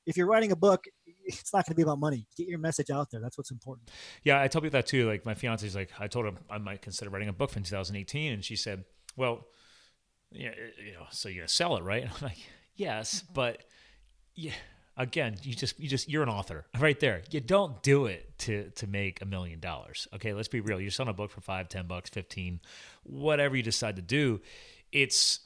if you're writing a book, it's not going to be about money. Get your message out there. That's what's important. Yeah, I tell people that too. Like my fiance's like, I told her I might consider writing a book in 2018, and she said, "Well, yeah, you know, so you're gonna sell it, right?" And I'm like, "Yes, mm-hmm. but yeah." again, you just you just you're an author right there. You don't do it to to make a million dollars. Okay, let's be real. You're selling a book for five, ten bucks, fifteen, whatever you decide to do. It's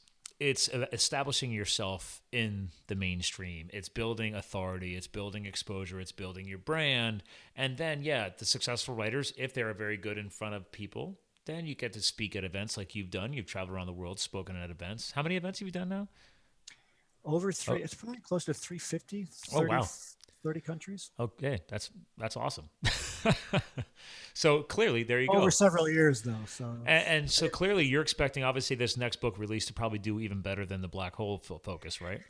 it's establishing yourself in the mainstream. It's building authority. It's building exposure. It's building your brand. And then, yeah, the successful writers, if they're very good in front of people, then you get to speak at events like you've done. You've traveled around the world, spoken at events. How many events have you done now? Over three. Oh. It's probably close to 350. 30, oh wow. 30 countries. Okay, that's that's awesome. so clearly, there you go. Over several years, though. So and, and, so clearly, you're expecting obviously this next book release to probably do even better than the Black Hole focus, right?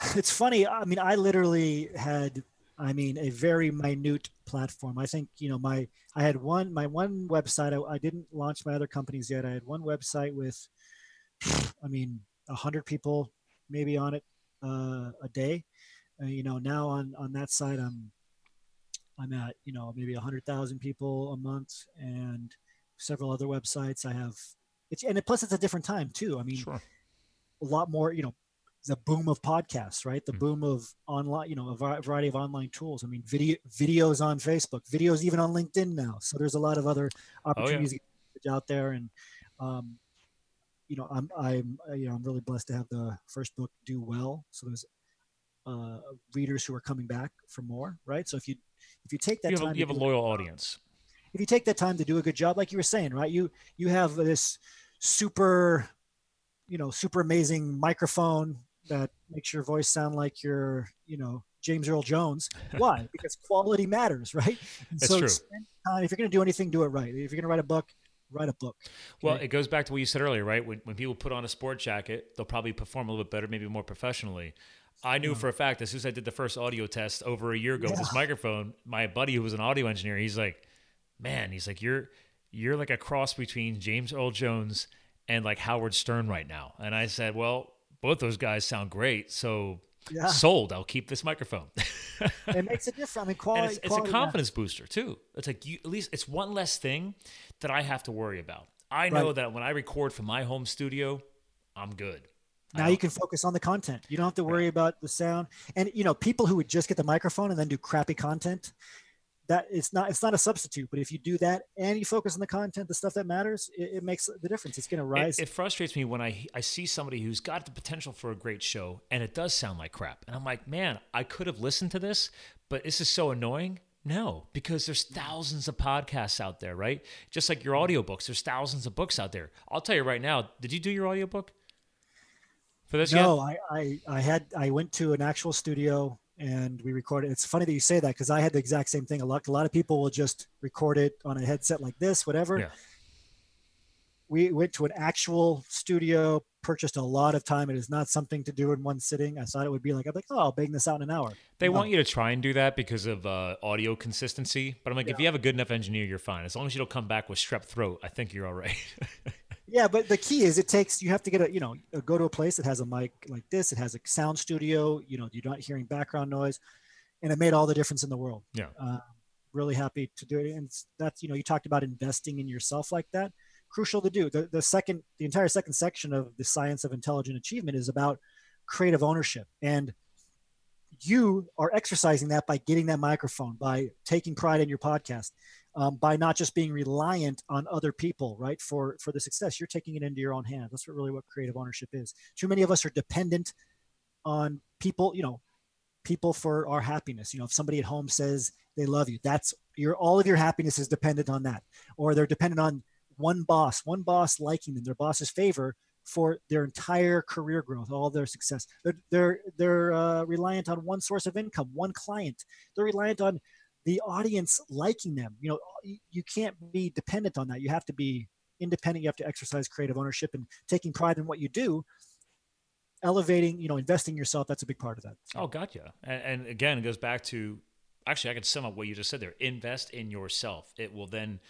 It's funny. I mean, I literally had, I mean, a very minute platform. I think you know my I had one my one website. I, I didn't launch my other companies yet. I had one website with, I mean, a hundred people maybe on it uh, a day. Uh, you know, now on on that side, I'm I'm at you know maybe a hundred thousand people a month, and several other websites. I have it's and it, plus it's a different time too. I mean, sure. a lot more. You know, the boom of podcasts, right? The mm-hmm. boom of online, you know, a variety of online tools. I mean, video videos on Facebook, videos even on LinkedIn now. So there's a lot of other opportunities oh, yeah. out there, and um, you know, I'm I'm you know I'm really blessed to have the first book do well. So there's uh, readers who are coming back for more, right? So if you if you take that you have, time, you have a loyal audience. If you take that time to do a good job, like you were saying, right? You you have this super, you know, super amazing microphone that makes your voice sound like you're, you know, James Earl Jones. Why? because quality matters, right? And That's so true. Time, if you're going to do anything, do it right. If you're going to write a book, write a book. Well, it goes back to what you said earlier, right? When, when people put on a sport jacket, they'll probably perform a little bit better, maybe more professionally. I knew yeah. for a fact as soon as I did the first audio test over a year ago yeah. with this microphone, my buddy who was an audio engineer, he's like, "Man, he's like you're you're like a cross between James Earl Jones and like Howard Stern right now." And I said, "Well, both those guys sound great, so yeah. sold. I'll keep this microphone." it makes a difference. I mean, quality. It's, it's quality a confidence booster too. It's like you, at least it's one less thing that I have to worry about. I know right. that when I record from my home studio, I'm good. Now you can focus on the content. You don't have to worry right. about the sound. And you know, people who would just get the microphone and then do crappy content, that it's not it's not a substitute. But if you do that and you focus on the content, the stuff that matters, it, it makes the difference. It's going to rise. It, it, frustrates me when I I see somebody who's got the potential for a great show and it does sound like crap, and I'm like, man, I could have listened to this, but this is so annoying. No, because there's thousands of podcasts out there, right? Just like your audiobooks, there's thousands of books out there. I'll tell you right now, did you do your audiobook? For this no, I, I, I had I went to an actual studio and we recorded. It's funny that you say that because I had the exact same thing. A lot a lot of people will just record it on a headset like this, whatever. Yeah. We went to an actual studio, purchased a lot of time. It is not something to do in one sitting. I thought it would be like I'm like, oh, I'll bang this out in an hour. They no. want you to try and do that because of uh, audio consistency. But I'm like, yeah. if you have a good enough engineer, you're fine. As long as you don't come back with strep throat, I think you're all right. yeah, but the key is it takes you have to get a you know go to a place that has a mic like this. It has a sound studio. You know, you're not hearing background noise, and it made all the difference in the world. Yeah. Uh, really happy to do it, and that's you know you talked about investing in yourself like that crucial to do. The, the second, the entire second section of the science of intelligent achievement is about creative ownership. And you are exercising that by getting that microphone, by taking pride in your podcast, um, by not just being reliant on other people, right? For for the success, you're taking it into your own hands. That's what really what creative ownership is. Too many of us are dependent on people, you know, people for our happiness. You know, if somebody at home says they love you, that's your all of your happiness is dependent on that, or they're dependent on one boss, one boss liking them, their boss's favor for their entire career growth, all their success. They're they're they're uh, reliant on one source of income, one client. They're reliant on the audience liking them. You know, you can't be dependent on that. You have to be independent. You have to exercise creative ownership and taking pride in what you do. Elevating, you know, investing yourself. That's a big part of that. Oh, gotcha. And, and again, it goes back to actually, I could sum up what you just said there. Invest in yourself. It will then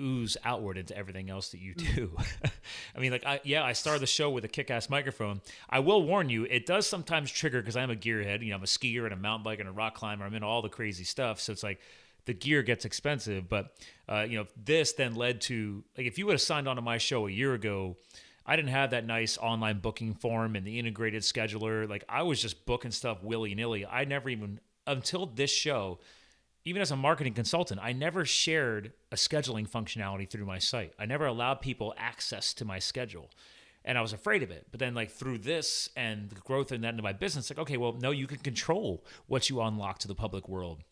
ooze outward into everything else that you mm. do. I mean, like, I, yeah, I started the show with a kick-ass microphone. I will warn you, it does sometimes trigger because I'm a gearhead. You know, I'm a skier and a mountain biker and a rock climber. I'm in all the crazy stuff, so it's like the gear gets expensive. But uh, you know, this then led to like if you would have signed on to my show a year ago. I didn't have that nice online booking form and the integrated scheduler. Like I was just booking stuff willy nilly. I never even until this show, even as a marketing consultant, I never shared a scheduling functionality through my site. I never allowed people access to my schedule. And I was afraid of it. But then, like, through this and the growth in that into my business, like, okay, well, no, you can control what you unlock to the public world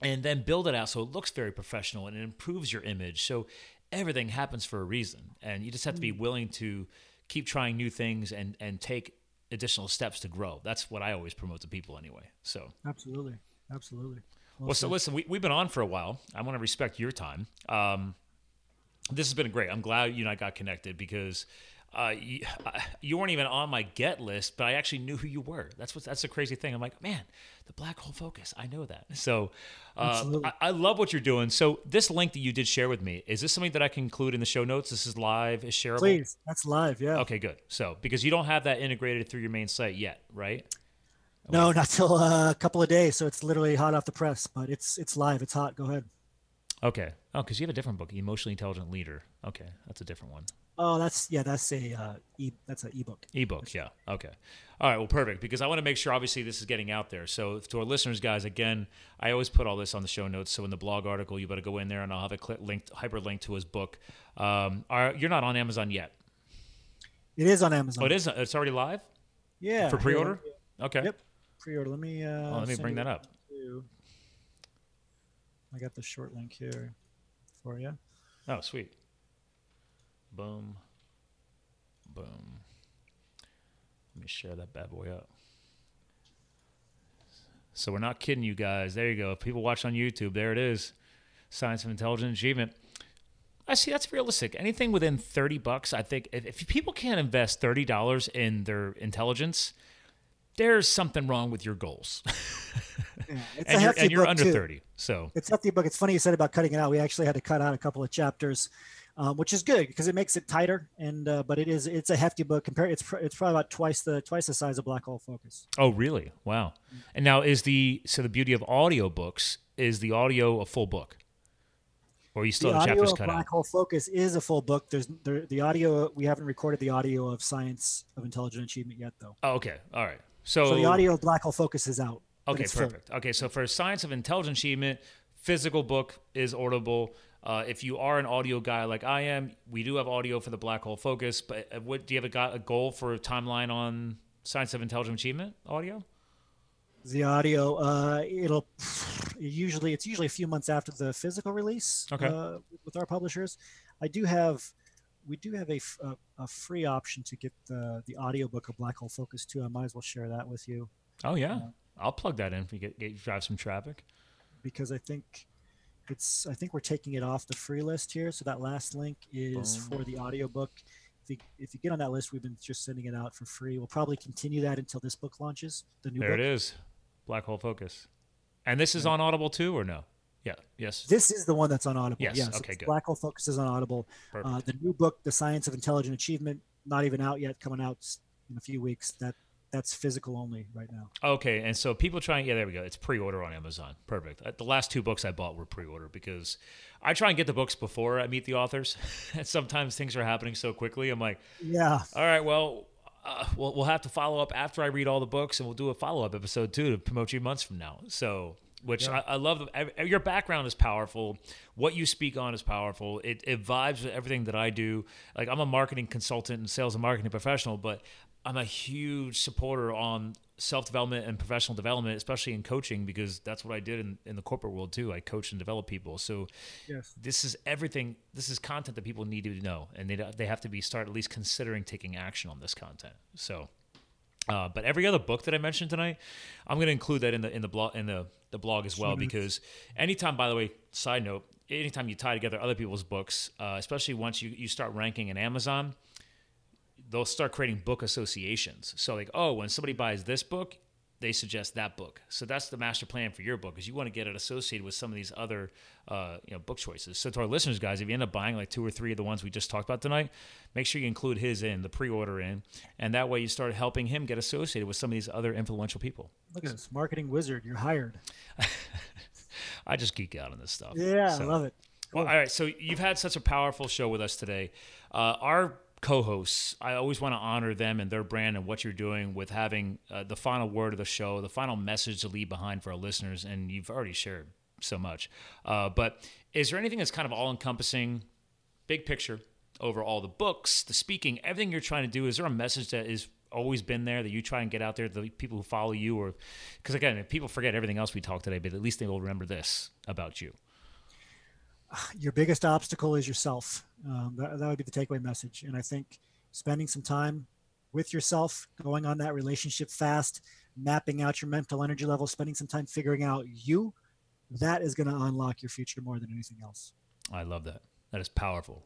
and then build it out so it looks very professional and it improves your image. So everything happens for a reason. And you just have to be mm. willing to keep trying new things and, and take additional steps to grow. That's what I always promote to people anyway. So Absolutely. Absolutely. Well, so listen, we, we've been on for a while. I want to respect your time. Um, this has been great. I'm glad you and I got connected because uh, you, uh, you weren't even on my get list, but I actually knew who you were. That's what that's the crazy thing. I'm like, man, the black hole focus. I know that. So uh, I, I love what you're doing. So this link that you did share with me is this something that I can include in the show notes? This is live, is shareable. Please, that's live. Yeah. Okay, good. So because you don't have that integrated through your main site yet, right? No, not till uh, a couple of days. So it's literally hot off the press, but it's it's live. It's hot. Go ahead. Okay. Oh, because you have a different book, Emotionally Intelligent Leader. Okay, that's a different one. Oh, that's yeah. That's a uh, e. That's an ebook. Ebook, yeah. Okay. All right. Well, perfect. Because I want to make sure, obviously, this is getting out there. So, to our listeners, guys, again, I always put all this on the show notes. So, in the blog article, you better go in there, and I'll have a click linked hyperlink to his book. Um, are, you're not on Amazon yet. It is on Amazon. Oh, it is. It's already live Yeah. for pre-order. me- Okay. Yep. Pre-order. Let me. Uh, Oh, let me bring that up. to- I got the short link here for you. Oh, sweet. Boom. Boom. Let me share that bad boy up. So we're not kidding you guys. There you go. If people watch on YouTube, there it is. Science of Intelligent Achievement. I see that's realistic. Anything within 30 bucks, I think if, if people can't invest $30 in their intelligence, there's something wrong with your goals. Yeah, it's and a you're, and you're under too. 30. So, It's a hefty book. It's funny you said about cutting it out. We actually had to cut out a couple of chapters, um, which is good because it makes it tighter. And uh, but it is it's a hefty book. Compared, it's it's probably about twice the twice the size of Black Hole Focus. oh, really? Wow. And now is the so the beauty of audiobooks is the audio a full book? Or you still the have audio chapters of cut Black out? Hole Focus is a full book. There's there, the audio. We haven't recorded the audio of Science of Intelligent Achievement yet, though. Oh, okay. All right. So, So the audio Black Hole Focus is out. Okay, perfect. Okay, so for Science of Intelligent Achievement, physical book is audible. Uh, if you are an audio guy like I am, we do have audio for the Black Hole Focus. But uh, what do you have a, got a goal for a timeline on Science of Intelligent Achievement audio? The audio, uh, it'll usually it's usually a few months after the physical release. Okay. Uh, with our publishers, I do have, we do have a, f- a- a free option to get the the audiobook of Black Hole Focus too. I might as well share that with you Oh yeah, uh, I'll plug that in if you get, get drive some traffic. because I think it's I think we're taking it off the free list here. So that last link is Boom. for the audiobook. If you, if you get on that list, we've been just sending it out for free. We'll probably continue that until this book launches. The new There book. it is, Black Hole Focus. And this is on Audible too, or no? Yeah. Yes. This is the one that's on Audible. Yes, Yes. okay, good. Black Hole Focus is on Audible. Uh, the new book, The Science of Intelligent Achievement, not even out yet. Coming out in a few weeks. That that's physical only right now. Okay, and so people trying, yeah, there we go. It's pre-order on Amazon. Perfect. Uh, The last two books I bought were pre-order because I try and get the books before I meet the authors, and sometimes things are happening so quickly. I'm like, Yeah. all right, well, uh, we'll we'll have to follow up after I read all the books, and we'll do a follow-up episode too to promote you months from now. So. Which I, I love. Your background is powerful. What you speak on is powerful. It, it vibes with everything that I do. Like I'm a marketing consultant and sales and marketing professional, but I'm a huge supporter on self development and professional development, especially in coaching, because that's what I did in, in the corporate world too. I coach and develop people. So Yes. this is everything. This is content that people need to know, and they they have to be start at least considering taking action on this content. So. Uh, but every other book that I mentioned tonight, I'm going to include that in the in the blog in the, the blog as well because anytime, by the way, side note, anytime you tie together other people's books, uh, especially once you, you start ranking in Amazon, they'll start creating book associations. So like, oh, when somebody buys this book, they suggest that book. So that's the master plan for your book is you want to get it associated with some of these other uh, you know book choices. So to our listeners, guys, if you end up buying like two or three of the ones we just talked about tonight, make sure you include his in the pre-order in, and that way you start helping him get associated with some of these other influential people. Look at this marketing wizard. You're hired. I just geek out on this stuff. Yeah, So- I love it. Well, all right. So you've had such a powerful show with us today. Uh, our co-hosts, I always want to honor them and their brand and what you're doing with having uh, the final word of the show, the final message to leave behind for our listeners. And you've already shared so much. Uh, but is there anything that's kind of all encompassing, big picture over all the books, the speaking, everything you're trying to do? Is there a message that is always been there that you try and get out there to the people who follow you or because again people forget everything else we talked today but at least they will remember this about you your biggest obstacle is yourself. Um, that, that would be the takeaway message. And i think spending some time with yourself going on that relationship fast mapping out your mental energy level spending some time figuring out you that is going to unlock your future more than anything else. I love that. That is powerful.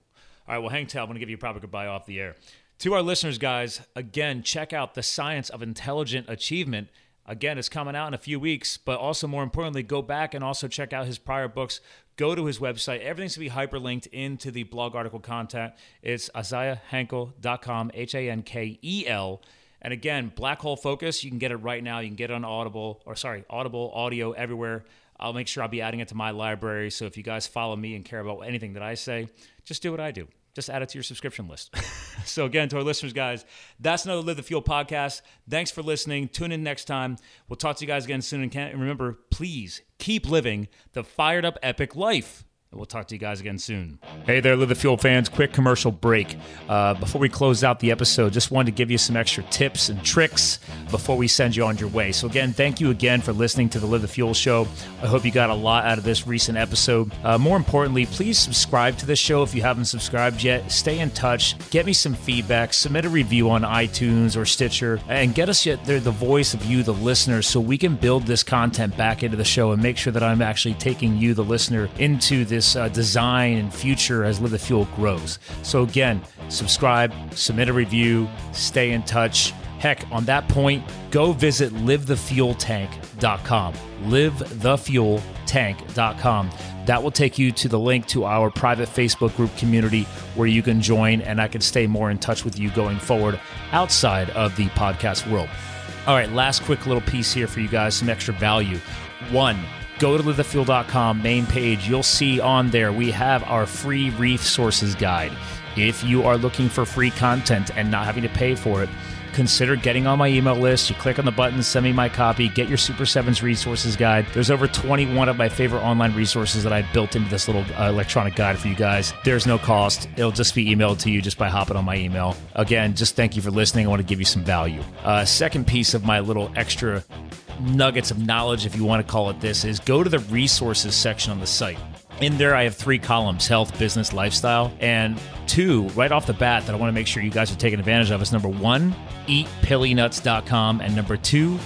All right well hang tight i'm going to give you a proper goodbye off the air. To our listeners, guys, again, check out The Science of Intelligent Achievement. Again, it's coming out in a few weeks, but also more importantly, go back and also check out his prior books. Go to his website. Everything's to be hyperlinked into the blog article content. It's isaiahhankel.com, H A N K E L. And again, Black Hole Focus, you can get it right now. You can get it on Audible, or sorry, Audible, audio, everywhere. I'll make sure I'll be adding it to my library. So if you guys follow me and care about anything that I say, just do what I do just add it to your subscription list. so, again, to our listeners, guys, that's another Live the Fuel podcast. Thanks for listening. Tune in next time. We'll talk to you guys again soon. And remember, please keep living the fired up epic life. We'll talk to you guys again soon. Hey there, Live the Fuel fans. Quick commercial break. Uh, before we close out the episode, just wanted to give you some extra tips and tricks before we send you on your way. So, again, thank you again for listening to the Live the Fuel show. I hope you got a lot out of this recent episode. Uh, more importantly, please subscribe to the show if you haven't subscribed yet. Stay in touch. Get me some feedback. Submit a review on iTunes or Stitcher and get us yet the voice of you, the listener, so we can build this content back into the show and make sure that I'm actually taking you, the listener, into this this uh, design and future as Live the Fuel grows. So, again, subscribe, submit a review, stay in touch. Heck, on that point, go visit livethefueltank.com. Livethefueltank.com. That will take you to the link to our private Facebook group community where you can join and I can stay more in touch with you going forward outside of the podcast world. All right, last quick little piece here for you guys, some extra value. One, go to livethefuel.com main page. You'll see on there we have our free resources guide. If you are looking for free content and not having to pay for it, consider getting on my email list. You click on the button, send me my copy, get your Super Sevens resources guide. There's over 21 of my favorite online resources that I built into this little uh, electronic guide for you guys. There's no cost. It'll just be emailed to you just by hopping on my email. Again, just thank you for listening. I want to give you some value. Uh, second piece of my little extra nuggets of knowledge, if you want to call it this, is go to the resources section on the site. In there, I have three columns health, business, lifestyle. And two, right off the bat, that I want to make sure you guys are taking advantage of is number one, eatpillynuts.com. And number two,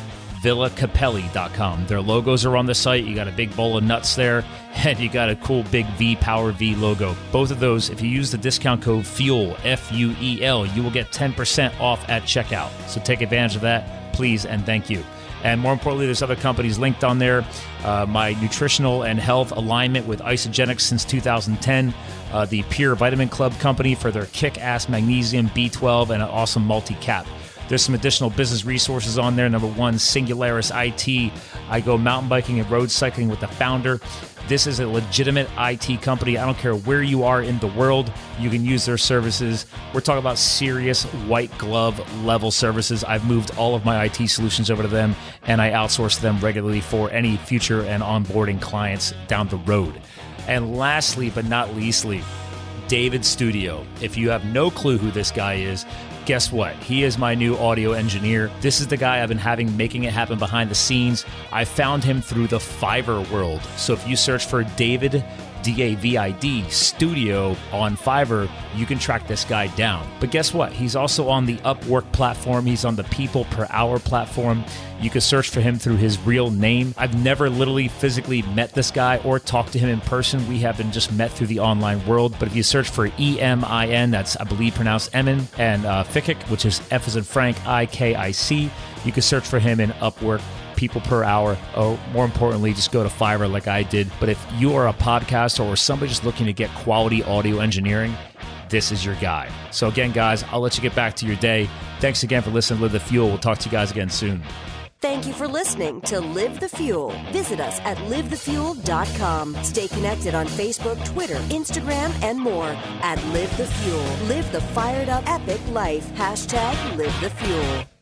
villacapelli.com. Their logos are on the site. You got a big bowl of nuts there, and you got a cool big V Power V logo. Both of those, if you use the discount code FUEL, F U E L, you will get 10% off at checkout. So take advantage of that, please, and thank you. And more importantly, there's other companies linked on there. Uh, my nutritional and health alignment with Isagenix since 2010. Uh, the Pure Vitamin Club company for their kick ass magnesium, B12, and an awesome multi cap. There's some additional business resources on there. Number one, Singularis IT. I go mountain biking and road cycling with the founder. This is a legitimate IT company. I don't care where you are in the world, you can use their services. We're talking about serious white glove level services. I've moved all of my IT solutions over to them and I outsource them regularly for any future and onboarding clients down the road. And lastly, but not leastly, David Studio. If you have no clue who this guy is, guess what? He is my new audio engineer. This is the guy I've been having making it happen behind the scenes. I found him through the Fiverr world. So if you search for David D A V I D studio on Fiverr, you can track this guy down. But guess what? He's also on the Upwork platform, he's on the People Per Hour platform. You can search for him through his real name. I've never literally physically met this guy or talked to him in person. We have been just met through the online world. But if you search for E M I N, that's I believe pronounced Emin, and uh, Fikic, which is F as in Frank, I K I C, you can search for him in Upwork people per hour. Oh, more importantly, just go to Fiverr like I did. But if you are a podcaster or somebody just looking to get quality audio engineering, this is your guy. So, again, guys, I'll let you get back to your day. Thanks again for listening to Live the Fuel. We'll talk to you guys again soon. Thank you for listening to Live the Fuel. Visit us at livethefuel.com. Stay connected on Facebook, Twitter, Instagram, and more at Live the Fuel. Live the fired up epic life. Hashtag Live the Fuel.